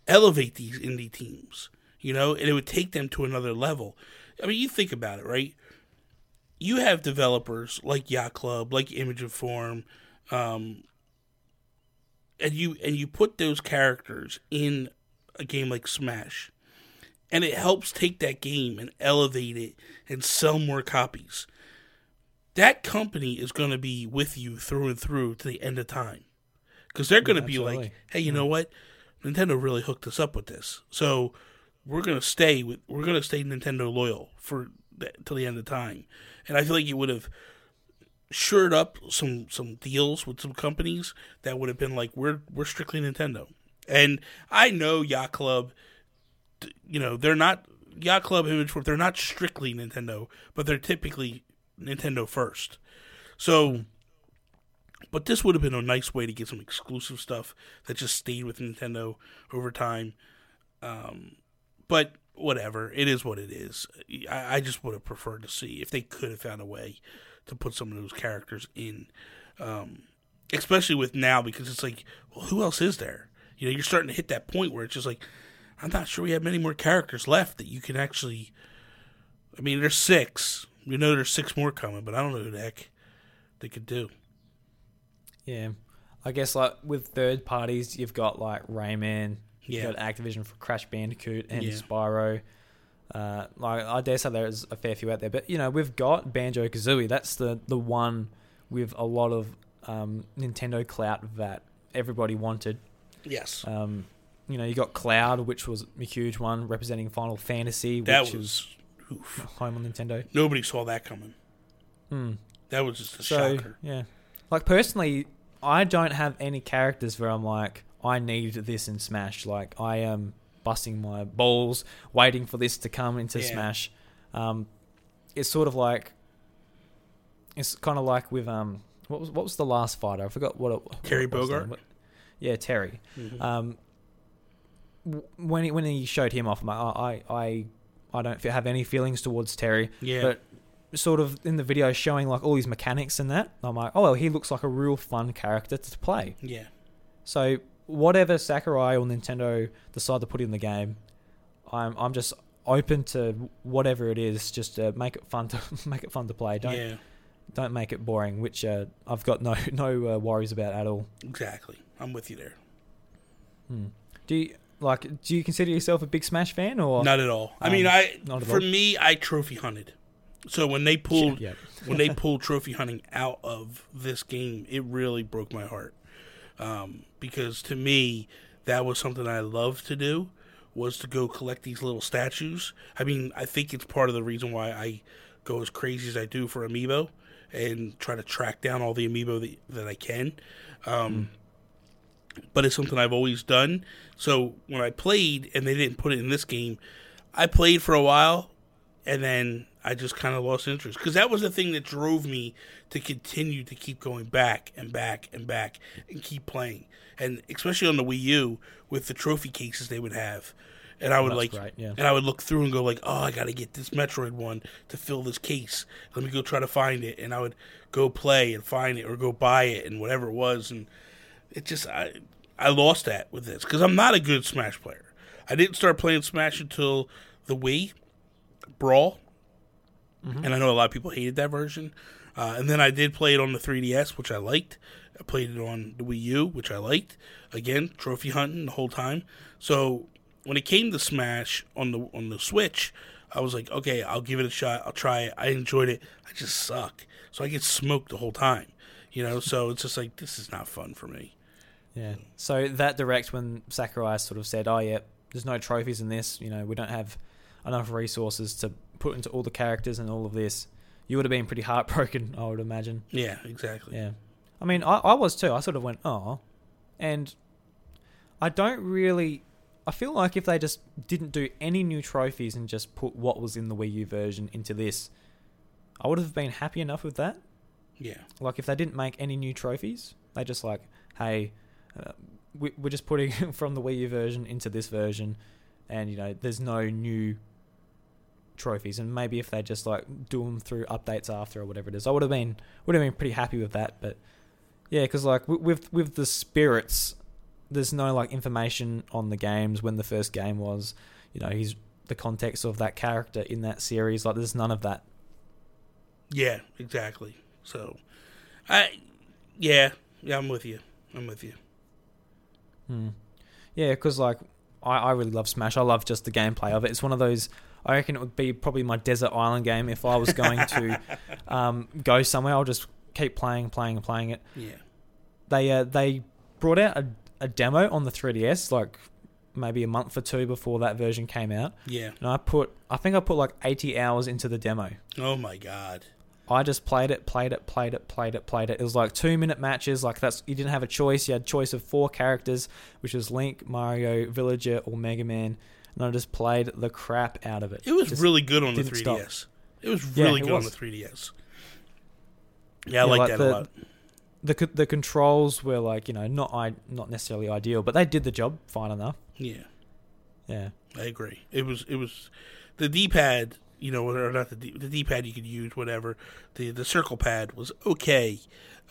elevate these indie teams, you know, and it would take them to another level. I mean, you think about it, right? You have developers like Yacht Club, like Image & Form, um, and you and you put those characters in a game like Smash, and it helps take that game and elevate it and sell more copies. That company is going to be with you through and through to the end of time, because they're going to be like, "Hey, you know what? Nintendo really hooked us up with this, so we're going to stay with we're going to stay Nintendo loyal for the, till the end of time." And I feel like it would have shored up some some deals with some companies that would have been like, "We're we're strictly Nintendo." And I know Yacht Club you know, they're not Yacht Club Image Form. They're not strictly Nintendo, but they're typically Nintendo first. So, but this would have been a nice way to get some exclusive stuff that just stayed with Nintendo over time. Um, but whatever, it is what it is. I, I just would have preferred to see if they could have found a way to put some of those characters in, um, especially with now because it's like, well, who else is there? You know, you're starting to hit that point where it's just like, I'm not sure we have many more characters left that you can actually. I mean, there's six. We know there's six more coming, but I don't know who the heck they could do. Yeah, I guess like with third parties, you've got like Rayman, you've Yeah. got Activision for Crash Bandicoot and Yeah. Spyro. Uh, like I dare say there's a fair few out there, but you know we've got Banjo Kazooie. That's the the one with a lot of um, Nintendo clout that everybody wanted. Yes, Um, you know, you got Cloud, which was a huge one representing Final Fantasy, which was was. Oof. home on Nintendo. Nobody saw that coming. Mm. That was just a So shocker. yeah, like personally, I don't have any characters where I'm like, I need this in Smash. Like I am busting my balls waiting for this to come into Yeah. Smash. Um, it's sort of like, it's kind of like with um, what was what was the last fighter? I forgot what. It, Terry what was the Bogard? What- Yeah, Terry. Mhm. Um, when he, when he showed him off, like, oh, I I I don't have any feelings towards Terry yeah, but sort of in the video showing like all these mechanics and that, I'm like, oh well, he looks like a real fun character to play. yeah, So whatever Sakurai or Nintendo decide to put in the game, I'm I'm just open to whatever it is, just make it fun to make it fun to play. Don't yeah, don't make it boring, which uh, I've got no no uh, worries about at all. exactly. I'm with you there. Hmm. Do you like? Do you consider yourself a big Smash fan or Not at all. I um, mean, I not at for all? me, I trophy hunted. So when they pulled Yeah. when they pulled trophy hunting out of this game, it really broke my heart. Um, because to me, that was something I loved to do was to go collect these little statues. I mean, I think it's part of the reason why I go as crazy as I do for amiibo and try to track down all the amiibo that, that I can. Um, but it's something I've always done. So when I played and they didn't put it in this game, I played for a while and then I just kind of lost interest because that was the thing that drove me to continue to keep going back and back and back and keep playing. And especially on the Wii U with the trophy cases they would have. And I would That's like, great, yeah. and I would look through and go like, "Oh, I got to get this Metroid one to fill this case. Let me go try to find it." And I would go play and find it, or go buy it, and whatever it was. And it just, I, I lost that with this because I'm not a good Smash player. I didn't start playing Smash until the Wii Brawl, and I know a lot of people hated that version. Uh, and then I did play it on the 3DS, which I liked. I played it on the Wii U, which I liked. Again, trophy hunting the whole time. So when it came to Smash on the on the Switch, I was like, okay, I'll give it a shot. I'll try it. I enjoyed it. I just suck, so I get smoked the whole time. You know, so it's just like this is not fun for me. Yeah. So that direct when Sakurai sort of said, "Oh yeah, there's no trophies in this. You know, we don't have enough resources to put into all the characters and all of this." You would have been pretty heartbroken, I would imagine. Yeah, exactly. Yeah. I mean, I, I was too. I sort of went, "Oh," and I don't really. I feel like if they just didn't do any new trophies and just put what was in the Wii U version into this, I would have been happy enough with that. Yeah, Like if they didn't make any new trophies, they just like, hey, uh, we, we're just putting from the Wii U version into this version, and you know, there's no new trophies. And maybe if they just like do them through updates after or whatever it is, I would have been would have been pretty happy with that. But yeah, because like with with the spirits, there's no like information on the games when the first game was. You know, he's the context of that character in that series. Like, there's none of that. yeah, exactly. So, I, yeah, yeah, I'm with you. I'm with you. Hmm. Yeah, because like I, I really love Smash. I love just the gameplay of it. It's one of those. I reckon it would be probably my desert island game if I was going to um, go somewhere. I'll just keep playing, playing, and playing it. Yeah, They uh, they brought out a, a demo on the 3DS like maybe a month or two before that version came out, yeah. and I put I think I put like 80 hours into the demo. Oh my god. I just played it, played it, played it, played it, played it. It was like two minute matches. Like that's you didn't have a choice. You had choice of four characters, which was Link, Mario, Villager, or Mega Man. And I just played the crap out of it. It was Just- really good on the didn't stop. 3DS. It was Yeah, really it good on the 3DS. Yeah, I Yeah, like, like that the- a lot. the the controls were like you know not I not necessarily ideal, but they did the job fine enough. Yeah, Yeah, I agree. It was it was the D pad, you know, or not the D, the D pad you could use whatever. The the circle pad was okay,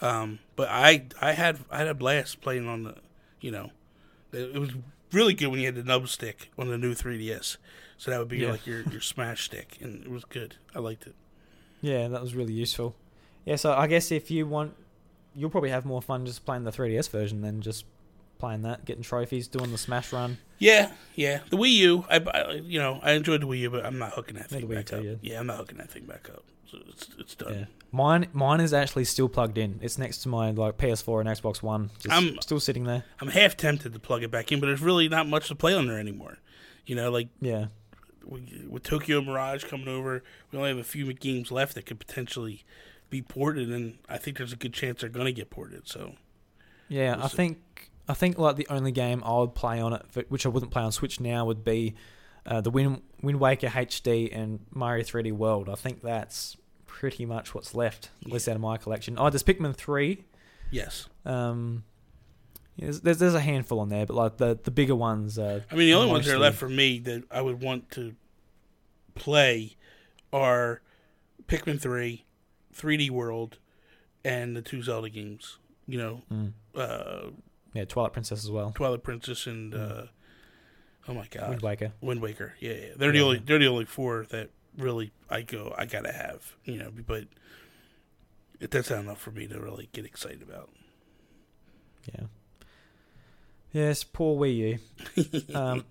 um, but I I had I had a blast playing on the, you know, it, was really good when you had the nub stick on the new 3DS. So that would be Yeah. like your your smash stick, and it was good. I liked it. yeah, that was really useful. Yeah, so I guess if you want, you'll probably have more fun just playing the 3DS version than just playing that, getting trophies, doing the Smash run. Yeah, yeah. The Wii U, I, I you know I enjoyed the Wii U, but I'm not hooking that thing back up. yeah. Yeah, I'm not hooking that thing back up. So it's it's done. Yeah. Mine mine is actually still plugged in. It's next to my like PS4 and Xbox One. Just I'm- still sitting there. I'm half tempted to plug it back in, but there's really not much to play on there anymore. You know, like Yeah. we- with Tokyo Mirage coming over, we only have a few games left that could potentially be ported, and I think there's a good chance they're going to get ported. So Yeah, We'll I see. think I think like the only game I would play on it, which I wouldn't play on Switch now, would be uh, the Wind Wind Waker HD and Mario 3D World. I think that's pretty much what's left, at least out of my collection. Oh, there's Pikmin 3. yes, Um, yeah, there's, there's there's a handful on there, but like the the bigger ones. Uh, I mean the only ones that are left for me that I would want to play are Pikmin three, 3D World, and the two Zelda games. You know, mm, uh, yeah, Twilight Princess as well. Twilight Princess and uh, oh my god, Wind Waker. Wind Waker. Yeah, yeah. They're the only they're the only four that really I go I gotta have. You know, but it, that's not enough for me to really get excited about. Yeah. Yes, poor Wii U. Um,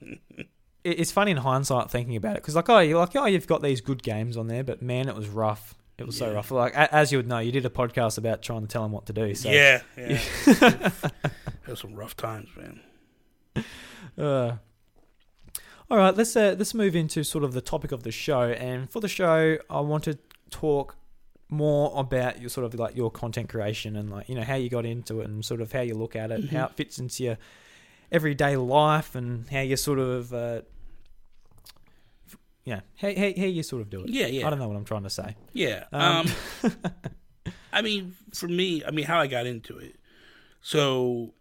it, it's funny in hindsight thinking about it because, like, oh, you're like, oh, you've got these good games on there, but man, it was rough. It was so rough. Like, a- as you would know, you did a podcast about trying to tell them what to do. So, yeah, yeah. Those some rough times, man. Uh, all right, let's uh, let's move into sort of the topic of the show. And for the show, I want to talk more about your sort of like your content creation and like you know how you got into it and sort of how you look at it, Mm-hmm. how it fits into your everyday life, and how you sort of. Uh, yeah, how, how, how you sort of do it. Yeah, yeah. I don't know what I'm trying to say. Yeah. Um, Um, I mean, for me, I mean, how I got into it. So,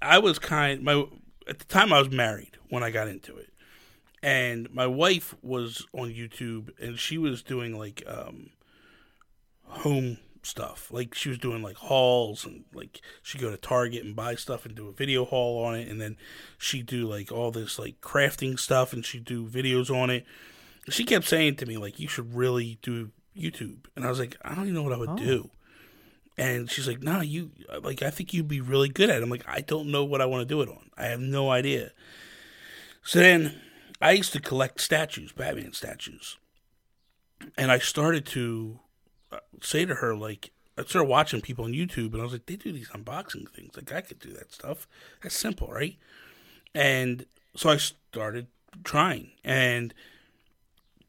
I was kind my at the time I was married when I got into it, and my wife was on YouTube and she was doing like um, home stuff. Like she was doing like hauls and like she'd go to Target and buy stuff and do a video haul on it, and then she'd do like all this like crafting stuff and she'd do videos on it. She kept saying to me like, "You should really do YouTube," and I was like, "I don't even know what I would Oh. do." And she's like, "No, you like I think you'd be really good at it." I'm like, "I don't know what I want to do it on. I have no idea." So then I used to collect statues, Batman statues. And I started to uh, say to her like I started watching people on YouTube and I was like, they do these unboxing things. Like I could do that stuff. That's simple, right? And so I started trying and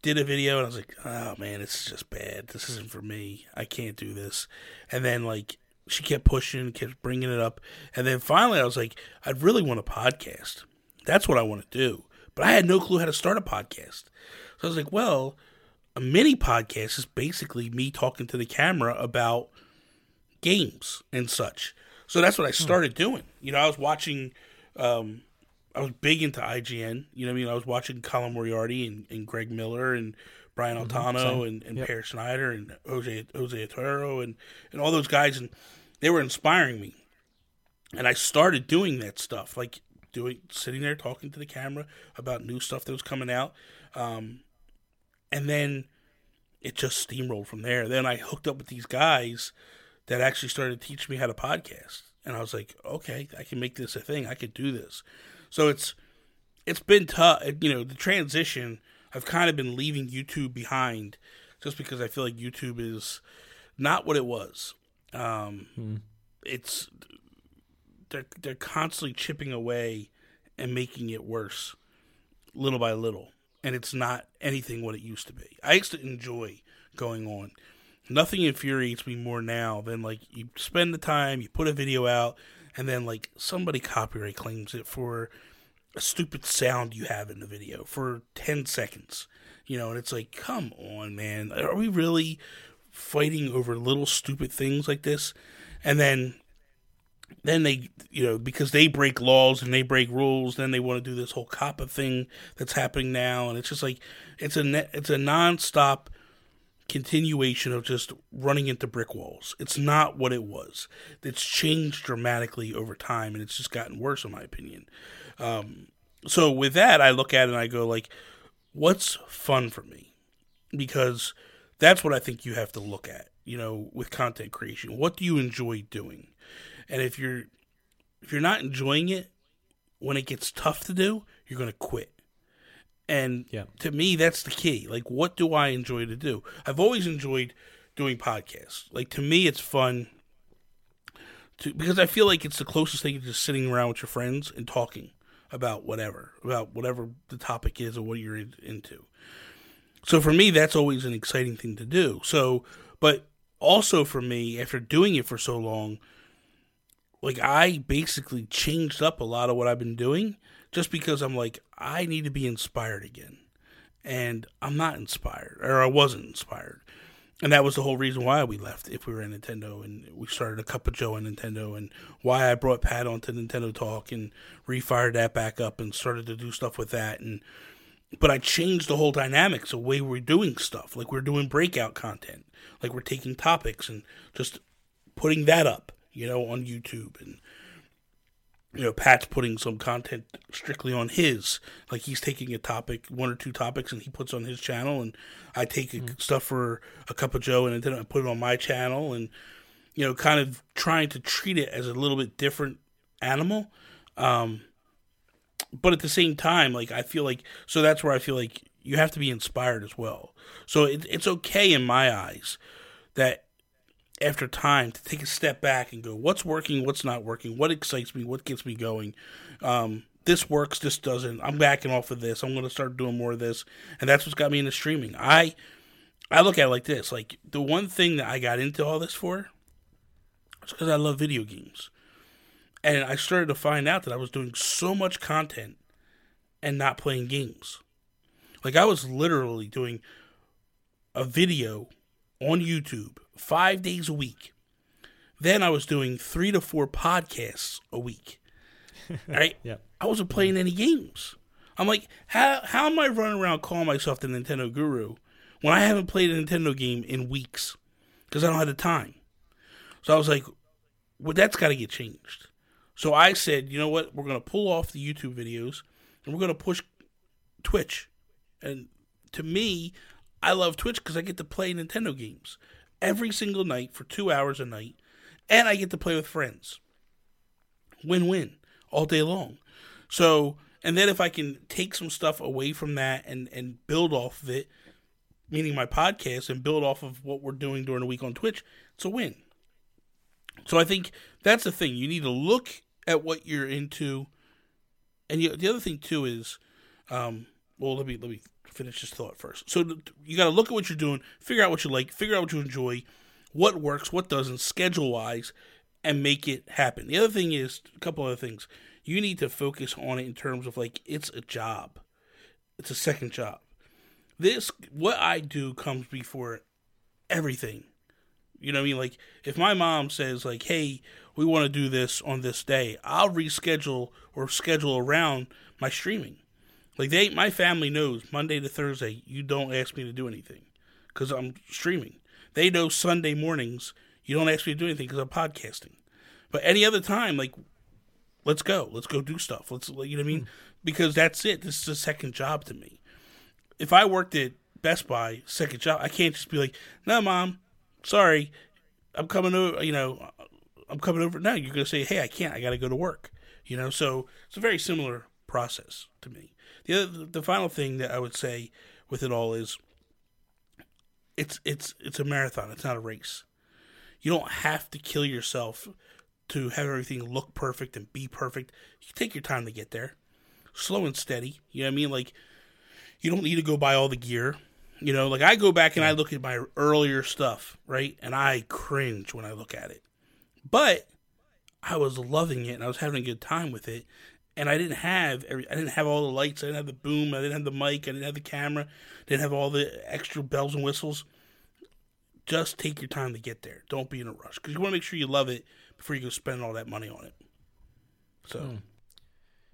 did a video and I was like, oh man, this is just bad. This isn't for me. I can't do this. And then like she kept pushing, kept bringing it up, and then finally I was like, I'd really want a podcast. That's what I want to do. But I had no clue how to start a podcast. So I was like, well, a mini podcast is basically me talking to the camera about games and such. So that's what I started doing. You know, I was watching um, I was big into IGN. You know, what I mean, I was watching Colin Moriarty and, and Greg Miller and Brian Altano same. and, and Yep. Peer Schneider and Jose Jose Otero and and all those guys, and they were inspiring me. And I started doing that stuff, like doing sitting there talking to the camera about new stuff that was coming out, um, and then it just steamrolled from there. Then I hooked up with these guys that actually started teaching me how to podcast, and I was like, okay, I can make this a thing. I could do this. So it's it's been tough. You know, the transition. I've kind of been leaving YouTube behind, just because I feel like YouTube is not what it was. Um, It's they're they're constantly chipping away and making it worse, little by little, and it's not anything what it used to be. I used to enjoy going on. Nothing infuriates me more now than like you spend the time, you put a video out, and then like somebody copyright claims it for a stupid sound you have in the video for 10 seconds. You know, and it's like, come on, man. Are we really fighting over little stupid things like this? And then then they you know because they break laws and they break rules then they want to do this whole COPPA thing that's happening now and it's just like it's a ne- it's a nonstop continuation of just running into brick walls. It's not what it was. It's changed dramatically over time and it's just gotten worse in my opinion. Um, so with that i look at it and i go like what's fun for me? Because that's what i think you have to look at you know with content creation. What do you enjoy doing? And if you're if you're not enjoying it when it gets tough to do you're going to quit and Yeah. to me that's the key. Like what do i enjoy to do? I've always enjoyed doing podcasts. Like to me it's fun to because i feel like it's the closest thing to just sitting around with your friends and talking about whatever about whatever the topic is or what you're in, into. So for me that's always an exciting thing to do. So but also for me after doing it for so long like I basically changed up a lot of what I've been doing just because I'm like I need to be inspired again. And I'm not inspired or I wasn't inspired. And that was the whole reason why we left if we were in Nintendo and we started a Cuppa Joe & Nintendo and why I brought Pat onto Nintendo Talk and refired that back up and started to do stuff with that and but I changed the whole dynamics, the way we're doing stuff. Like we're doing breakout content. Like we're taking topics and just putting that up, you know, on YouTube and you know, Pat's putting some content strictly on his. Like he's taking a topic, one or two topics, and he puts on his channel, and I take stuff for a cup of Joe, and then I put it on my channel, and you know, kind of trying to treat it as a little bit different animal. Um, but at the same time, like I feel like so that's where I feel like you have to be inspired as well. So it, it's okay in my eyes that after time to take a step back and go, what's working, what's not working, what excites me, what gets me going. Um, this works, this doesn't. I'm backing off of this. I'm going to start doing more of this, and that's what's got me into streaming. I I look at it like this: like the one thing that I got into all this for was because I love video games, and I started to find out that I was doing so much content and not playing games. Like I was literally doing a video on YouTube five days a week. Then I was doing three to four podcasts a week. Right? Yeah. I wasn't playing any games. I'm like, how how am I running around calling myself the Nintendo guru when I haven't played a Nintendo game in weeks because I don't have the time? So I was like, well, that's got to get changed. So I said, you know what? We're going to pull off the YouTube videos and we're going to push Twitch. And to me, I love Twitch because I get to play Nintendo games every single night for two hours a night, and I get to play with friends. Win win all day long. So, and then if I can take some stuff away from that and and build off of it, meaning my podcast, and build off of what we're doing during the week on Twitch, it's a win. So I think that's the thing. You need to look at what you're into, and you, the other thing too is, um, well, let me let me finish this thought first. So you got to look at what you're doing, figure out what you like, figure out what you enjoy, what works, what doesn't, schedule wise, and make it happen. The other thing is a couple other things. You need to focus on it in terms of like it's a job, it's a second job. This what I do comes before everything. You know what I mean? Like if my mom says like, "Hey, we want to do this on this day," I'll reschedule or schedule around my streaming. Like they, my family knows Monday to Thursday, you don't ask me to do anything because I'm streaming. They know Sunday mornings, you don't ask me to do anything because I'm podcasting. But any other time, like, let's go, let's go do stuff. Let's, you know what I mean? Hmm. Because that's it. This is a second job to me. If I worked at Best Buy, second job, I can't just be like, no, mom, sorry, I'm coming over, you know, I'm coming over. No, you're going to say, hey, I can't, I got to go to work, you know? So it's a very similar process to me. The other, the final thing that I would say with it all is it's it's it's a marathon. It's not a race. You don't have to kill yourself to have everything look perfect and be perfect. You take your time to get there, slow and steady. You know what I mean? Like you don't need to go buy all the gear. You know, like I go back and I look at my earlier stuff, right? And I cringe when I look at it. But I was loving it and I was having a good time with it and I didn't have every, I didn't have all the lights, I didn't have the boom, I didn't have the mic, I didn't have the camera, didn't have all the extra bells and whistles. Just take your time to get there. Don't be in a rush because you want to make sure you love it before you go spend all that money on it. So, Mm.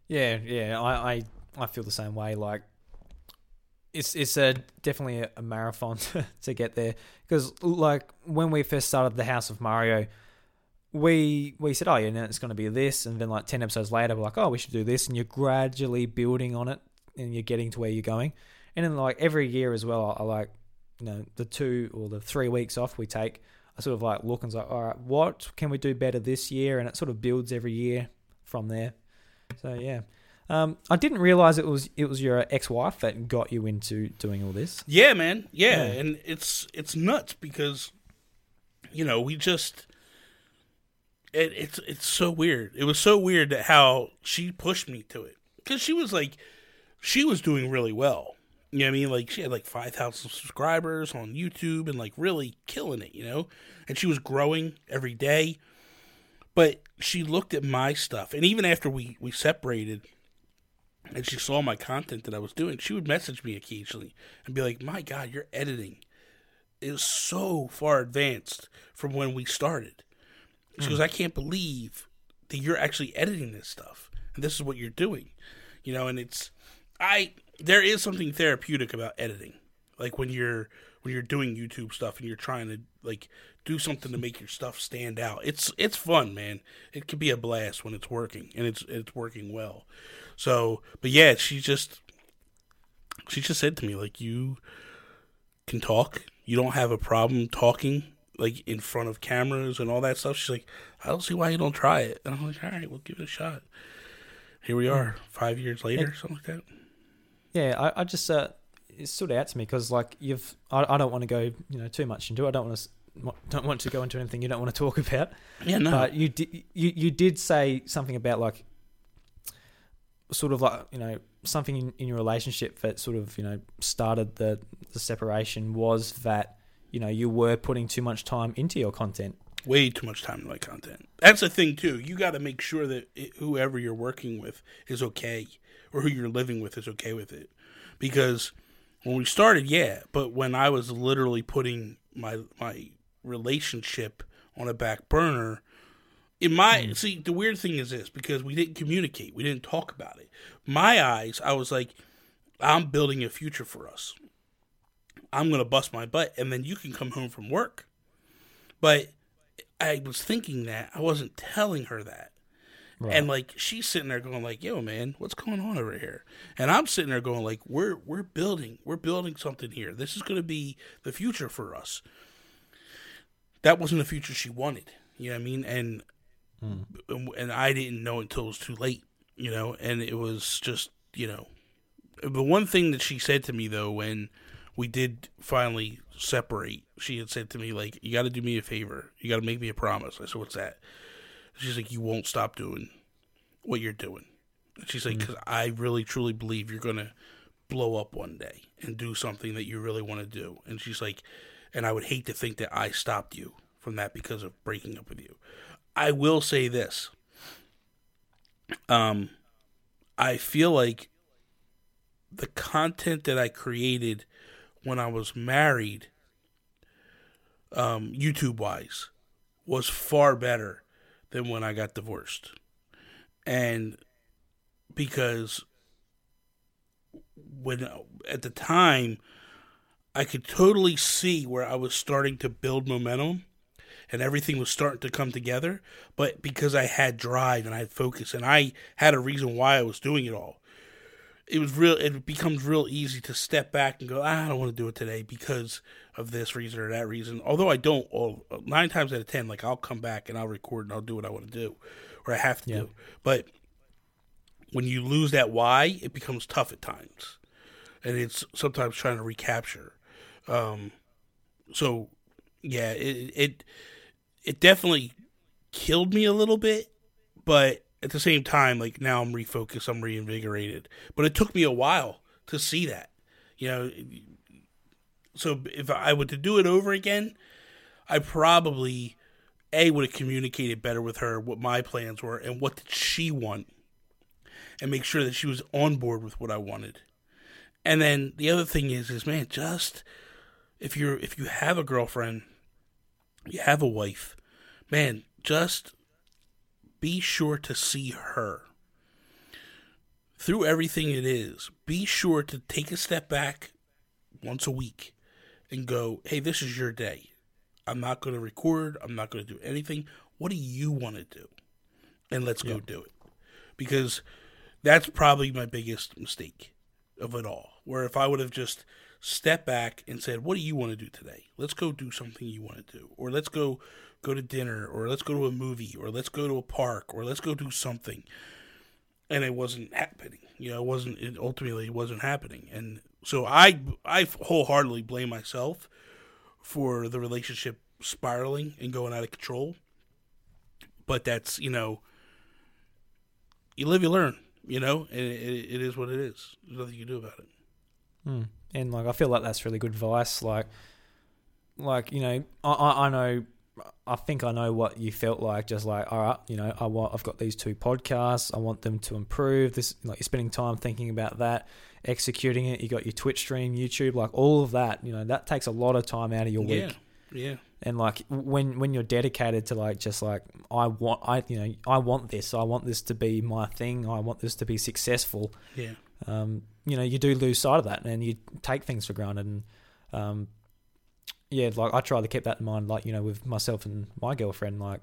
Yeah, yeah, I, I, I feel the same way. Like, it's it's a definitely a, a marathon to, to get there because like when we first started the House of Mario, we we said, oh yeah, now it's going to be this, and then like ten episodes later, we're like, oh, we should do this, and you're gradually building on it, and you're getting to where you're going, and then like every year as well, I, I like you know the two or the three weeks off we take. I sort of like look and like, all right, what can we do better this year? And it sort of builds every year from there. So yeah, um, I didn't realize it was it was your ex-wife that got you into doing all this. yeah, man, yeah, Yeah. and it's it's nuts because you know we just it, it's it's so weird. It was so weird that how she pushed me to it because she was like she was doing really well. You know what I mean? Like she had like five thousand subscribers on YouTube and like really killing it. You know, and she was growing every day. But she looked at my stuff, and even after we we separated, and she saw my content that I was doing, she would message me occasionally and be like, "My God, your editing is so far advanced from when we started." She goes, "I can't believe that you're actually editing this stuff, and this is what you're doing." You know, and it's I there is something therapeutic about editing, like when you're when you're doing YouTube stuff and you're trying to like do something to make your stuff stand out. It's it's fun, man. It can be a blast when it's working and it's it's working well. So, but yeah, she just she just said to me like you can talk. You don't have a problem talking like in front of cameras and all that stuff. She's like, I don't see why you don't try it. And I'm like, all right, we'll give it a shot. Here we are, five years later, something like that. Yeah, I, I just uh, it stood out to me because like you've I, I don't want to go you know too much into it. I don't want to don't want to go into anything you don't want to talk about. Yeah, no, But you did you you did say something about like sort of like you know something in, in your relationship that sort of you know started the the separation was that you know you were putting too much time into your content way too much time in my content. That's the thing too. You got to make sure that it, whoever you're working with is okay, or who you're living with is okay with it. Because when we started, yeah, but when I was literally putting my my relationship on a back burner, in my mm. see the weird thing is this because we didn't communicate, we didn't talk about it. My eyes, I was like, I'm building a future for us. I'm gonna bust my butt, and then you can come home from work. But I was thinking that I wasn't telling her that. Right. And like she's sitting there going like, "Yo, man, what's going on over here?" And I'm sitting there going like, "We're we're building, we're building something here. This is going to be the future for us." That wasn't the future she wanted. You know what I mean? And mm. and I didn't know until it was too late. You know, and it was just you know, the one thing that she said to me though when we did finally separate, she had said to me like, "You got to do me a favor. You got to make me a promise." I said, "What's that?" She's like, "You won't stop doing what you're doing." And she's like, "Because mm-hmm. I really truly believe you're gonna blow up one day and do something that you really want to do." And she's like, "And I would hate to think that I stopped you from that because of breaking up with you." I will say this. Um, I feel like the content that I created when I was married, um, YouTube wise, was far better than when I got divorced. And because when at the time I could totally see where I was starting to build momentum and everything was starting to come together, but because I had drive and I had focus and I had a reason why I was doing it all it was real it becomes real easy to step back and go ah, i don't want to do it today because of this reason or that reason. Although i don't all, nine times out of ten like i'll come back and i'll record and i'll do what i want to do or i have to yeah. do but when you lose that why it becomes tough at times. And it's sometimes trying to recapture. Um, so yeah it it it definitely killed me a little bit but at the same time, like now I'm refocused, I'm reinvigorated. But it took me a while to see that, you know. So if I were to do it over again, I probably a would have communicated better with her what my plans were and what did she want, and make sure that she was on board with what I wanted. And then the other thing is, is man, just if you're if you have a girlfriend, you have a wife, man, just be sure to see her. Through everything it is, be sure to take a step back once a week and go, hey, this is your day. I'm not going to record. I'm not going to do anything. What do you want to do? And let's yeah. go do it. Because that's probably my biggest mistake of it all. Where if I would have just stepped back and said, What do you want to do today? Let's go do something you want to do. Or let's go go to dinner or let's go to a movie or let's go to a park or let's go do something. And it wasn't happening. You know it wasn't it ultimately it wasn't happening. And so i i wholeheartedly blame myself for the relationship spiraling and going out of control. But that's you know you live you learn you know and it, it is what it is. There's nothing you can do about it. Hmm. and like i feel like that's really good advice. Like like you know i i know I think I know what you felt like. Just like, all right, you know, I want, I've got these two podcasts. I want them to improve. This, like, you're spending time thinking about that, executing it. You got your Twitch stream, YouTube, like all of that. You know, that takes a lot of time out of your yeah, week. Yeah. And like when when you're dedicated to like just like I want I you know I want this I want this to be my thing I want this to be successful. Yeah. Um, you know, you do lose sight of that, and you take things for granted. And um, yeah, like I try to keep that in mind. Like you know, with myself and my girlfriend, like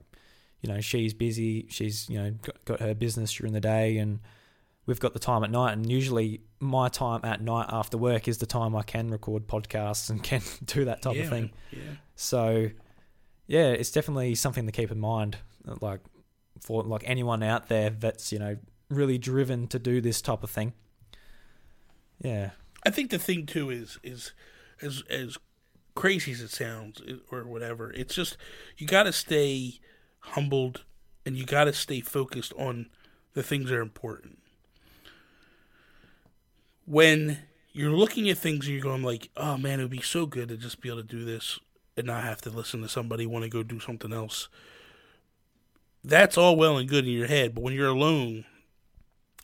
you know, she's busy. She's you know got, got her business during the day, and we've got the time at night. And usually, my time at night after work is the time I can record podcasts and can do that type yeah, of thing. Yeah. So, yeah, it's definitely something to keep in mind. Uh, like for like anyone out there that's you know really driven to do this type of thing. Yeah, I think the thing too is is as as crazy as it sounds or whatever, it's just you got to stay humbled and you got to stay focused on the things that are important. when you're looking at things and you're going like, oh man, it would be so good to just be able to do this and not have to listen to somebody want to go do something else. That's all well and good in your head, but when you're alone,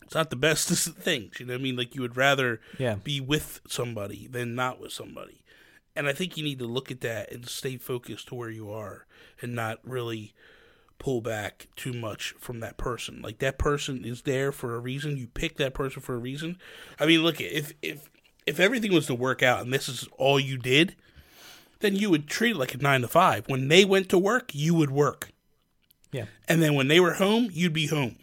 it's not the best of things. You know what I mean? Like you would rather Yeah. be with somebody than not with somebody. And I think you need to look at that and stay focused to where you are and not really pull back too much from that person. Like that person is there for a reason. You pick that person for a reason. I mean, look, if if if everything was to work out and this is all you did, then you would treat it like a 9 to 5. When they went to work, you would work. Yeah. And then when they were home, you'd be home,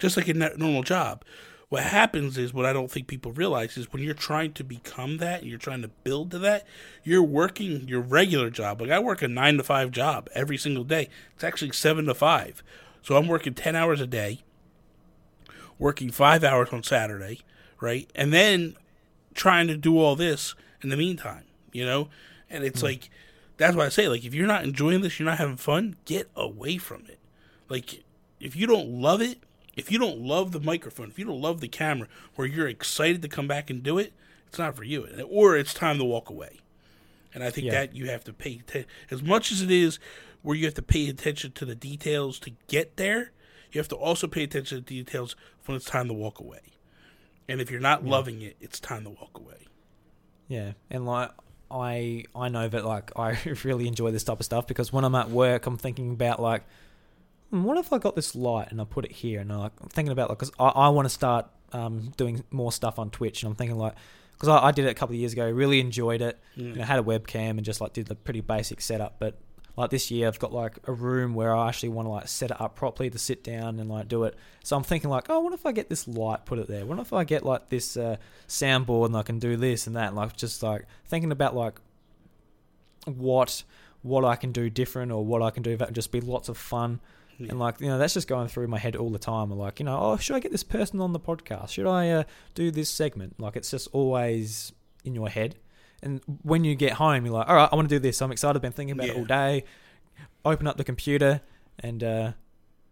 just like a normal job. What happens is what I don't think people realize is when you're trying to become that and you're trying to build to that, you're working your regular job. Like I work a nine to five job every single day. It's actually seven to five. So I'm working 10 hours a day, working five hours on Saturday, right? And then trying to do all this in the meantime, you know? And it's hmm. like, that's why I say, like, if you're not enjoying this, you're not having fun, get away from it. Like, if you don't love it, if you don't love the microphone, if you don't love the camera, or you're excited to come back and do it, it's not for you. Or it's time to walk away. And I think Yeah. that you have to pay attention. As much as it is where you have to pay attention to the details to get there, you have to also pay attention to the details when it's time to walk away. And if you're not loving it, it's time to walk away. Yeah, and like I I know that like I really enjoy this type of stuff because when I'm at work, I'm thinking about like, what if I got this light and I put it here, and I like I'm thinking about like because I, I want to start um, doing more stuff on Twitch, and I'm thinking like because I, I did it a couple of years ago, really enjoyed it. You know, had a webcam and just like did the pretty basic setup, but like this year I've got like a room where I actually want to like set it up properly to sit down and like do it. So I'm thinking like, oh, what if I get this light, put it there? What if I get like this uh, soundboard and I can do this and that? And, like just like thinking about like what what I can do different or what I can do that would just be lots of fun. Yeah. And like you know, that's just going through my head all the time. Like, you know, oh, should I get this person on the podcast? Should I uh, do this segment? Like it's just always in your head. And when you get home, you're like, all right, I want to do this. I'm excited. I've been thinking about it all day. Open up the computer, and uh,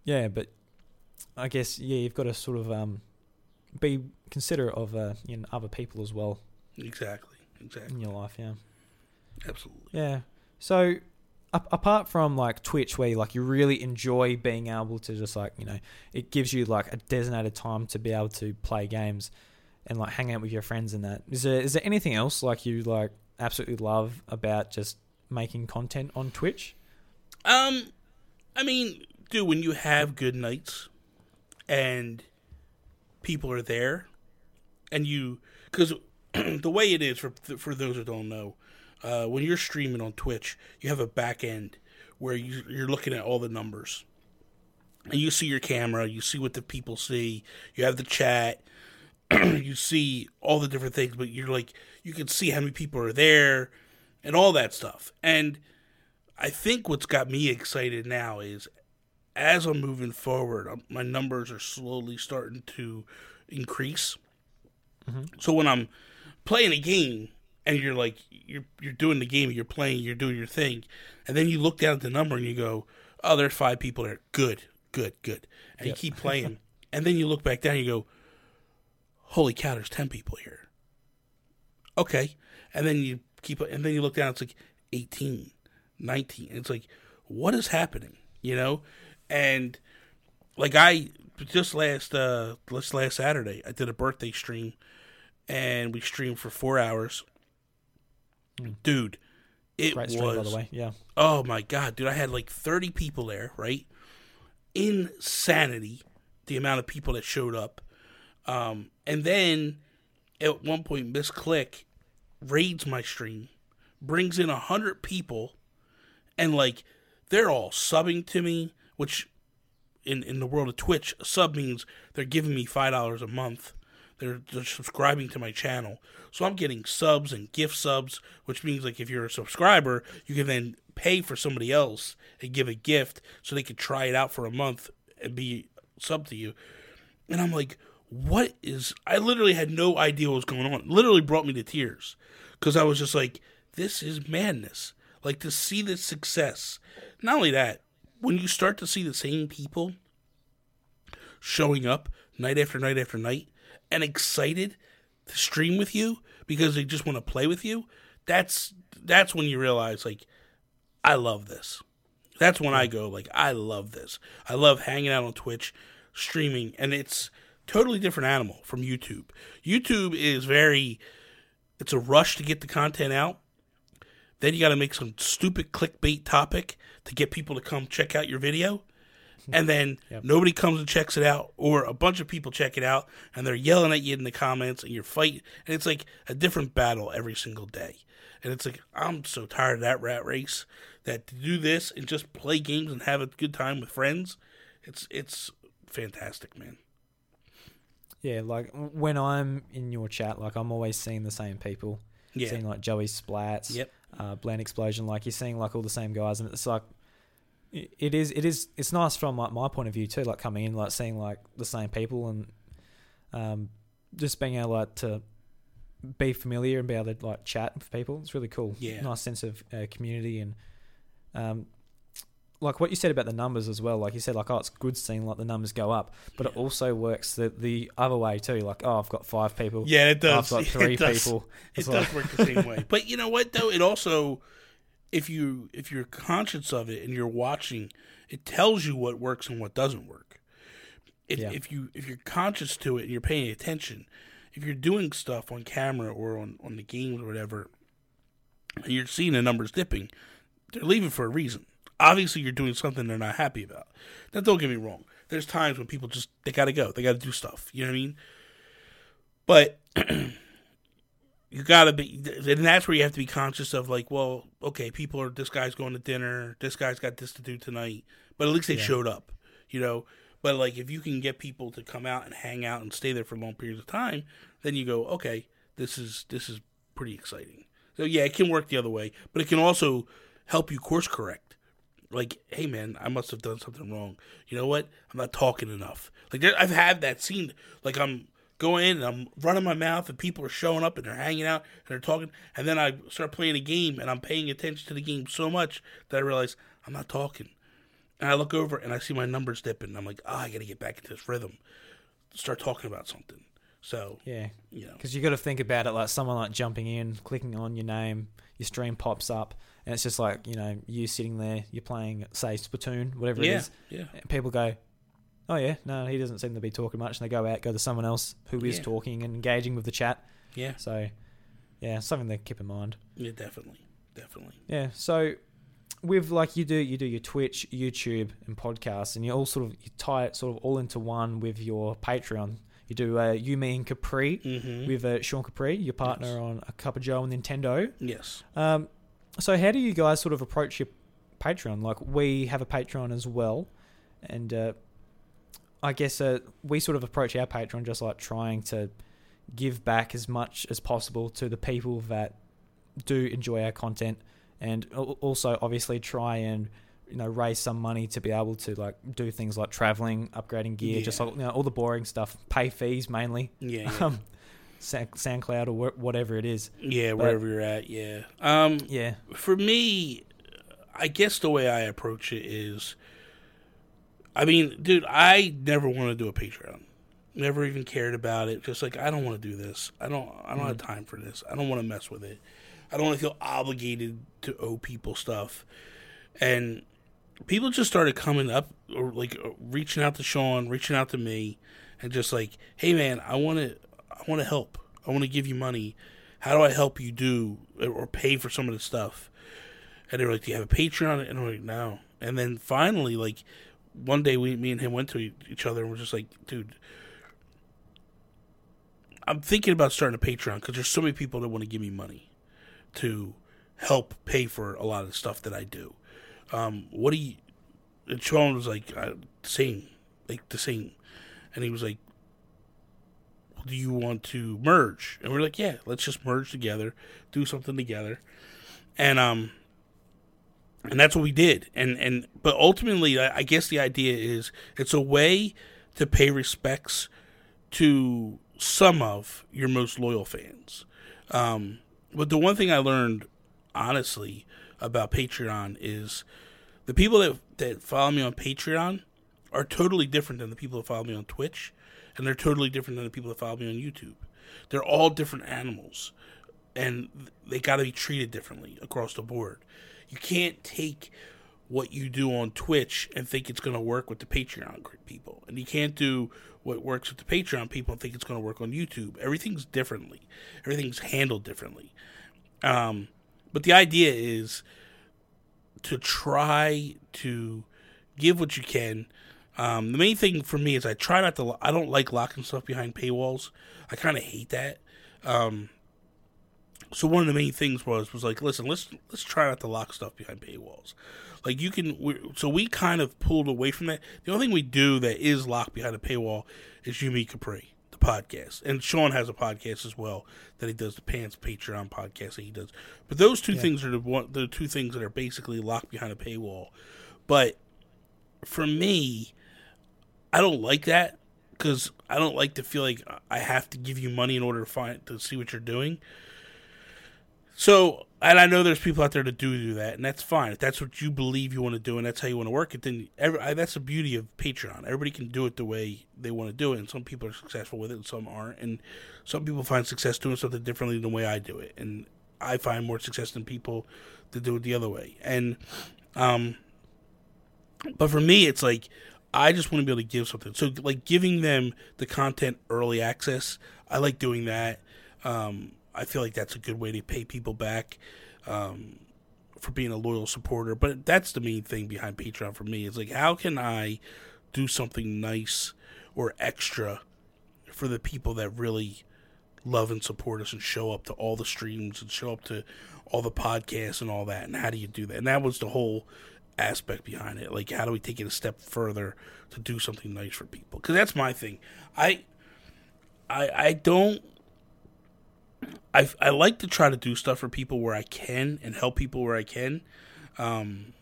yeah, but I guess yeah, you've got to sort of um, be considerate of uh, you know other people as well Exactly. Exactly. in your life. Yeah. Absolutely. Yeah. So, apart from like Twitch, where like you really enjoy being able to just like you know, it gives you like a designated time to be able to play games and like hang out with your friends and that. Is there is there anything else like you like absolutely love about just making content on Twitch? Um, I mean, dude, when you have good nights and people are there, and you, because the way it is for for those who don't know, uh, when you're streaming on Twitch, you have a back end where you you're looking at all the numbers, and you see your camera, you see what the people see, you have the chat, you see all the different things, but you're like you can see how many people are there, and all that stuff, and I think what's got me excited now is as I'm moving forward, um, my numbers are slowly starting to increase. So when I'm playing a game and you're like you're you're doing the game, you're playing, you're doing your thing, and then you look down at the number and you go, "Oh, there's five people there. Good, good, good." And you keep playing, and then you look back down and you go, "Holy cow, there's ten people here." Okay, and then you keep, and then you look down, it's like 18, 19. It's like, what is happening? You know, and like I just last uh just last Saturday, I did a birthday stream, and we streamed for four hours. Dude, it Great was stream, by the way. Yeah. Oh my god, dude! I had like thirty people there, right? Insanity, the amount of people that showed up, um, and then at one point, Miss Click raids my stream, brings in a hundred people, and like they're all subbing to me, which in in the world of Twitch, a sub means they're giving me five dollars a month. They're, subscribing to my channel, so I'm getting subs and gift subs, which means like if you're a subscriber, you can then pay for somebody else and give a gift so they could try it out for a month and be sub to you. And I'm like, what is? I literally had no idea what was going on. Literally brought me to tears because I was just like, this is madness. Like to see this success. Not only that, when you start to see the same people showing up night after night after night and excited to stream with you because they just want to play with you, that's that's when you realize like I love this. That's when I go like I love this. I love hanging out on Twitch, streaming, and it's totally different animal from YouTube. YouTube is very it's a rush to get the content out. Then you got to make some stupid clickbait topic to get people to come check out your video. And then Yep. nobody comes and checks it out, or a bunch of people check it out and they're yelling at you in the comments and you're fighting. And it's like a different battle every single day. And it's like, I'm so tired of that rat race that to do this and just play games and have a good time with friends, it's it's fantastic, man. Yeah, like when I'm in your chat, like I'm always seeing the same people. Yeah. Seeing like Joey Splats, Yep. uh, Blend Explosion, like you're seeing like all the same guys, and it's like it it is it is it's nice from like my point of view too, like coming in, like seeing like the same people and um, just being able like to be familiar and be able to like chat with people. It's really cool. Yeah. nice sense of uh, community and um, like what you said about the numbers as well. Like you said, like oh, it's good seeing like the numbers go up, but it also works the the other way too. Like oh, I've got five people. Yeah, it does. I've got It three does. people. It It's does work the same way. But you know what though? It also if you if you're conscious of it and you're watching, it tells you what works and what doesn't work. If Yeah. if you if you're conscious to it and you're paying attention, if you're doing stuff on camera or on, on the games or whatever, and you're seeing the numbers dipping, they're leaving for a reason. Obviously, you're doing something they're not happy about. Now, don't get me wrong. There's times when people just they got to go. They got to do stuff. You know what I mean? But you got to be, and that's where you have to be conscious of like, well, okay, people are. This guy's going to dinner. This guy's got this to do tonight. But at least they Yeah. showed up. You know. But like, if you can get people to come out and hang out and stay there for long periods of time, then you go, okay, this is this is pretty exciting. So yeah, it can work the other way, but it can also help you course correct. Like, hey man, I must have done something wrong. You know what? I'm not talking enough. Like there, I've had that scene. Like I'm going in and I'm running my mouth, and people are showing up and they're hanging out and they're talking, and then I start playing a game and I'm paying attention to the game so much that I realize I'm not talking. And I look over and I see my numbers dipping. And I'm like, oh, I got to get back into this rhythm. Start talking about something. So, Yeah, you know, because you got to think about it like someone like jumping in, clicking on your name, your stream pops up, and it's just like you know you sitting there, you're playing say Splatoon, whatever it yeah, is. yeah, And people go, "Oh yeah, no, he doesn't seem to be talking much," and they go out, go to someone else who is Yeah. talking and engaging with the chat. yeah, So, yeah, something to keep in mind. yeah, definitely, definitely. Yeah. So with like you do you do your Twitch, YouTube, and podcasts, and you all sort of you tie it sort of all into one with your Patreon. You do uh, you me and Capri Mm-hmm. with uh, Sean Capri, your partner Yes. on a Cuppa Joe and Nintendo. yes. Um, so how do you guys sort of approach your Patreon? Like we have a Patreon as well, and uh, I guess uh, we sort of approach our Patreon just like trying to give back as much as possible to the people that do enjoy our content, and also obviously try and you know raise some money to be able to like do things like traveling, upgrading gear, just like you know all the boring stuff, pay fees mainly, Yeah, yeah, um, SoundCloud or whatever it is. yeah wherever you're at. Yeah. Um, Yeah, for me, I guess the way I approach it is, I mean, dude, I never want to do a Patreon. Never even cared about it. Just like I don't want to do this. I don't. I don't have time for this. I don't want to mess with it. I don't want to feel obligated to owe people stuff. And people just started coming up or like uh, reaching out to Sean, reaching out to me, and just like, hey man, I want to. I want to help. I want to give you money. How do I help you do or pay for some of the stuff? And they were like, "Do you have a Patreon?" And I'm like, "No." And then finally, like one day, we, me and him went to each other and we're just like, "Dude, I'm thinking about starting a Patreon because there's so many people that want to give me money to help pay for a lot of the stuff that I do. Um, what do you?" And Sean was like, uh, "Same, like the same," and he was like, do you want to merge? And we're like, yeah, let's just merge together, do something together. And um and that's what we did. And and but ultimately I, guess the idea is it's a way to pay respects to some of your most loyal fans. Um but the one thing I learned honestly about Patreon is the people that that follow me on Patreon are totally different than the people that follow me on Twitch and they're totally different than the people that follow me on YouTube. They're all different animals, and they got to be treated differently across the board. You can't take what you do on Twitch and think it's going to work with the Patreon people, and you can't do what works with the Patreon people and think it's going to work on YouTube. Everything's differently. Everything's handled differently. Um, but the idea is to try to give what you can. Um, the main thing for me is I try not to. I don't like locking stuff behind paywalls. I kind of hate that. Um, so one of the main things was was like, listen, let's let's try not to lock stuff behind paywalls. Like you can, so we kind of pulled away from that. The only thing we do that is locked behind a paywall is Yumi Capri, the podcast, and Sean has a podcast as well that he does the Pants Patreon podcast that he does. But those two yeah. things are the one, the two things that are basically locked behind a paywall. But for me, I don't like that because I don't like to feel like I have to give you money in order to find to see what you're doing. So, and I know there's people out there that do do that, and that's fine. If that's what you believe you want to do, and that's how you want to work it, then every, I, that's the beauty of Patreon. Everybody can do it the way they want to do it, and some people are successful with it, and some aren't. And some people find success doing something differently than the way I do it, and I find more success than people that do it the other way. And, um, but for me, it's like I just want to be able to give something. So, like giving them the content early access, I like doing that. Um, I feel like that's a good way to pay people back um, for being a loyal supporter. But that's the main thing behind Patreon for me. Is like, how can I do something nice or extra for the people that really love and support us and show up to all the streams and show up to all the podcasts and all that? And how do you do that? And that was the whole aspect behind it. Like, how do we take it a step further to do something nice for people? Because that's my thing. I, I, I don't I I like to try to do stuff for people where I can and help people where I can. Um,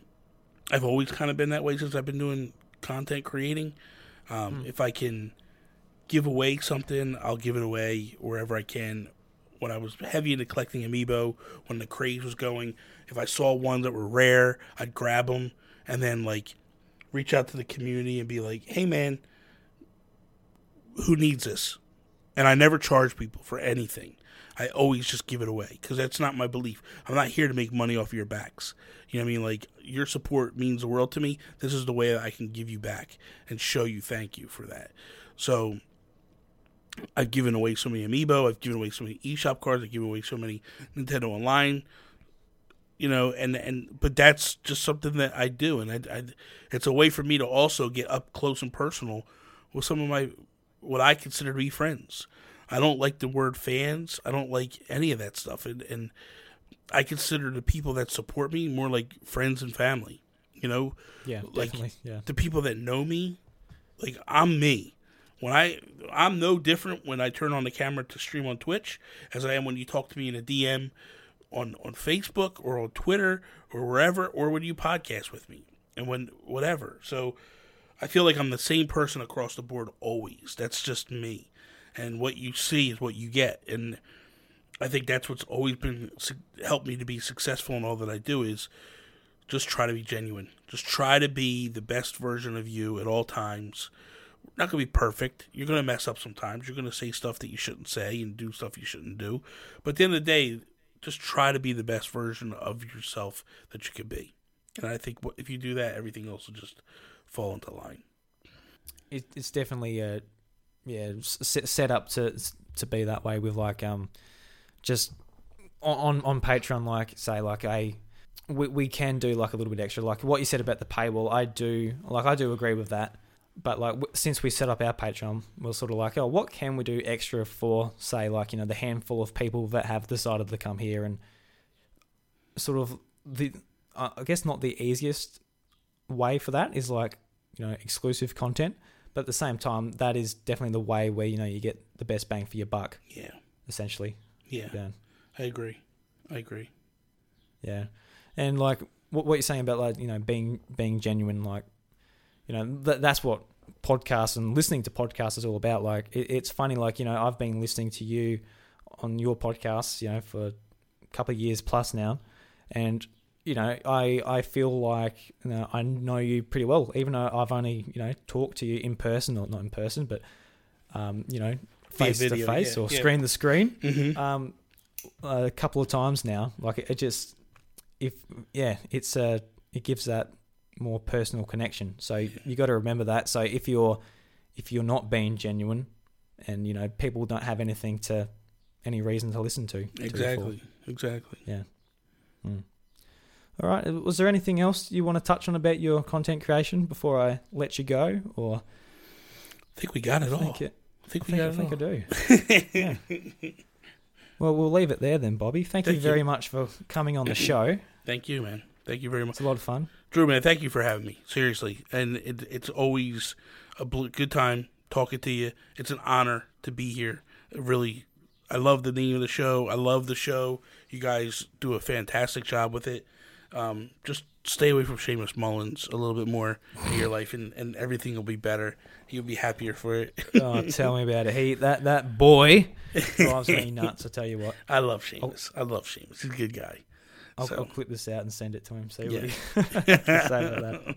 I've always kind of been that way since I've been doing content creating. Um, mm. If I can give away something, I'll give it away wherever I can. When I was heavy into collecting amiibo, when the craze was going, if I saw ones that were rare, I'd grab them and then like reach out to the community and be like, "Hey, man, who needs this?" And I never charge people for anything. I always just give it away because that's not my belief. I'm not here to make money off your backs. You know what I mean? Like your support means the world to me. This is the way that I can give you back and show you thank you for that. So I've given away so many amiibo. I've given away so many eShop cards. I've given away so many Nintendo Online. You know, and and but that's just something that I do, and I, I it's a way for me to also get up close and personal with some of my what I consider to be friends. I don't like the word fans. I don't like any of that stuff. And, and I consider the people that support me more like friends and family. You know, yeah, like yeah. the people that know me, like I'm me. When I I'm no different when I turn on the camera to stream on Twitch as I am when you talk to me in a DM on on Facebook or on Twitter or wherever or when you podcast with me and when whatever. So I feel like I'm the same person across the board always. That's just me and what you see is what you get. And I think that's what's always been helped me to be successful in all that I do is just try to be genuine. Just try to be the best version of you at all times. Not gonna be perfect. You're gonna mess up sometimes. You're gonna say stuff that you shouldn't say and do stuff you shouldn't do. But at the end of the day, just try to be the best version of yourself that you can be. And I think if you do that, everything else will just fall into line. It's definitely a yeah set up to to be that way with like um just on on Patreon like say like a we we can do like a little bit extra. Like what you said about the paywall I do like I do agree with that. But like since we set up our Patreon we're sort of like oh what can we do extra for say like you know the handful of people that have decided to come here and sort of the I guess not the easiest way for that is like you know exclusive content but at the same time, that is definitely the way where you know you get the best bang for your buck. Yeah. Essentially. Yeah. yeah. I agree. I agree. Yeah, and like what what you're saying about like you know being being genuine, like you know that that's what podcasts and listening to podcasts is all about. Like it, it's funny, like you know I've been listening to you on your podcasts, you know, for a couple of years plus now, and you know, I I feel like you know, I know you pretty well, even though I've only you know talked to you in person or not in person, but um, you know, face to face yeah, or yeah. screen to screen. Mhm. Um, a couple of times now. Like it, it just, if yeah, it's uh, it gives that more personal connection. So you got to remember that. So if you're if you're not being genuine, and you know people don't have anything to any reason to listen to. to you. Exactly. Exactly. Mm. All right. Uh, was there anything else you want to touch on about your content creation before I let you go? Or I think we got it I all. think, it, I think I we think, got it I think I all. do. Yeah. Well, we'll leave it there then, Bobby. Thank, you Thank you. very much for coming on the show. Thank you, man. Thank you very much. It's a lot of fun. Drew, man, thank you for having me. Seriously, and it, it's always a good time talking to you. It's an honor to be here. It really, I love the name of the show. I love the show. You guys do a fantastic job with it. Um, just stay away from Seamus Mullins a little bit more in your life, and, and everything will be better. You'll be happier for it. Oh, tell me about it. He that that boy drives me nuts. I tell you what. I love Seamus. I love Seamus. He's a good guy. I'll, So- I'll clip this out and send it to him. See what Yeah. he has say about that.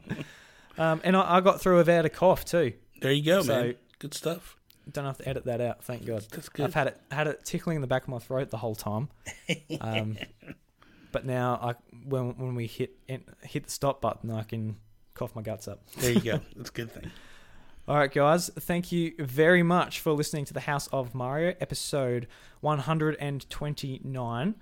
Um, and I, I got through without a cough too. There you go, So- man. Good stuff. Don't have to edit that out. Thank God. That's good. I've had it had it tickling in the back of my throat the whole time. Um, but now I when when we hit hit the stop button, I can cough my guts up. There you go. That's a good thing. All right, guys. Thank you very much for listening to the House of Mario, episode 129.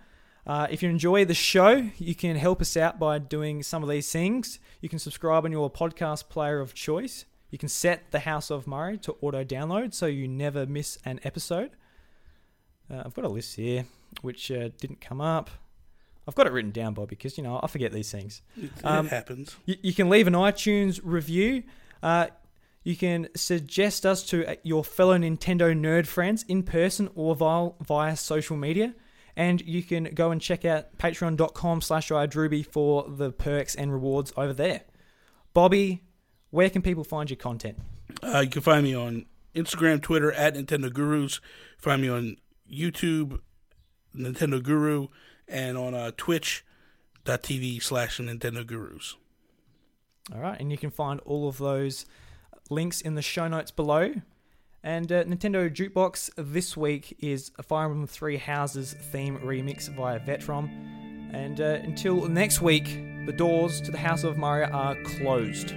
Uh, if you enjoy the show, you can help us out by doing some of these things. You can subscribe on your podcast player of choice. You can set the House of Mario to auto download so you never miss an episode. Uh, I've got a list here which uh, didn't come up. I've got it written down, Bob, because you know I forget these things. It, Um, it happens. You, you can leave an iTunes review. Uh, you can suggest us to uh, your fellow Nintendo nerd friends in person or via, via social media. And you can go and check out patreon.com slash iDruby for the perks and rewards over there. Bobby, where can people find your content? Uh, you can find me on Instagram, Twitter at Nintendo Gurus. Find me on YouTube, Nintendo Guru, and on uh, Twitch.tv slash Nintendo Gurus. All right, and you can find all of those links in the show notes below. And uh, Nintendo Jukebox this week is a Fire Emblem Three Houses theme remix via Vetrom. And uh, until next week, the doors to the House of Mario are closed.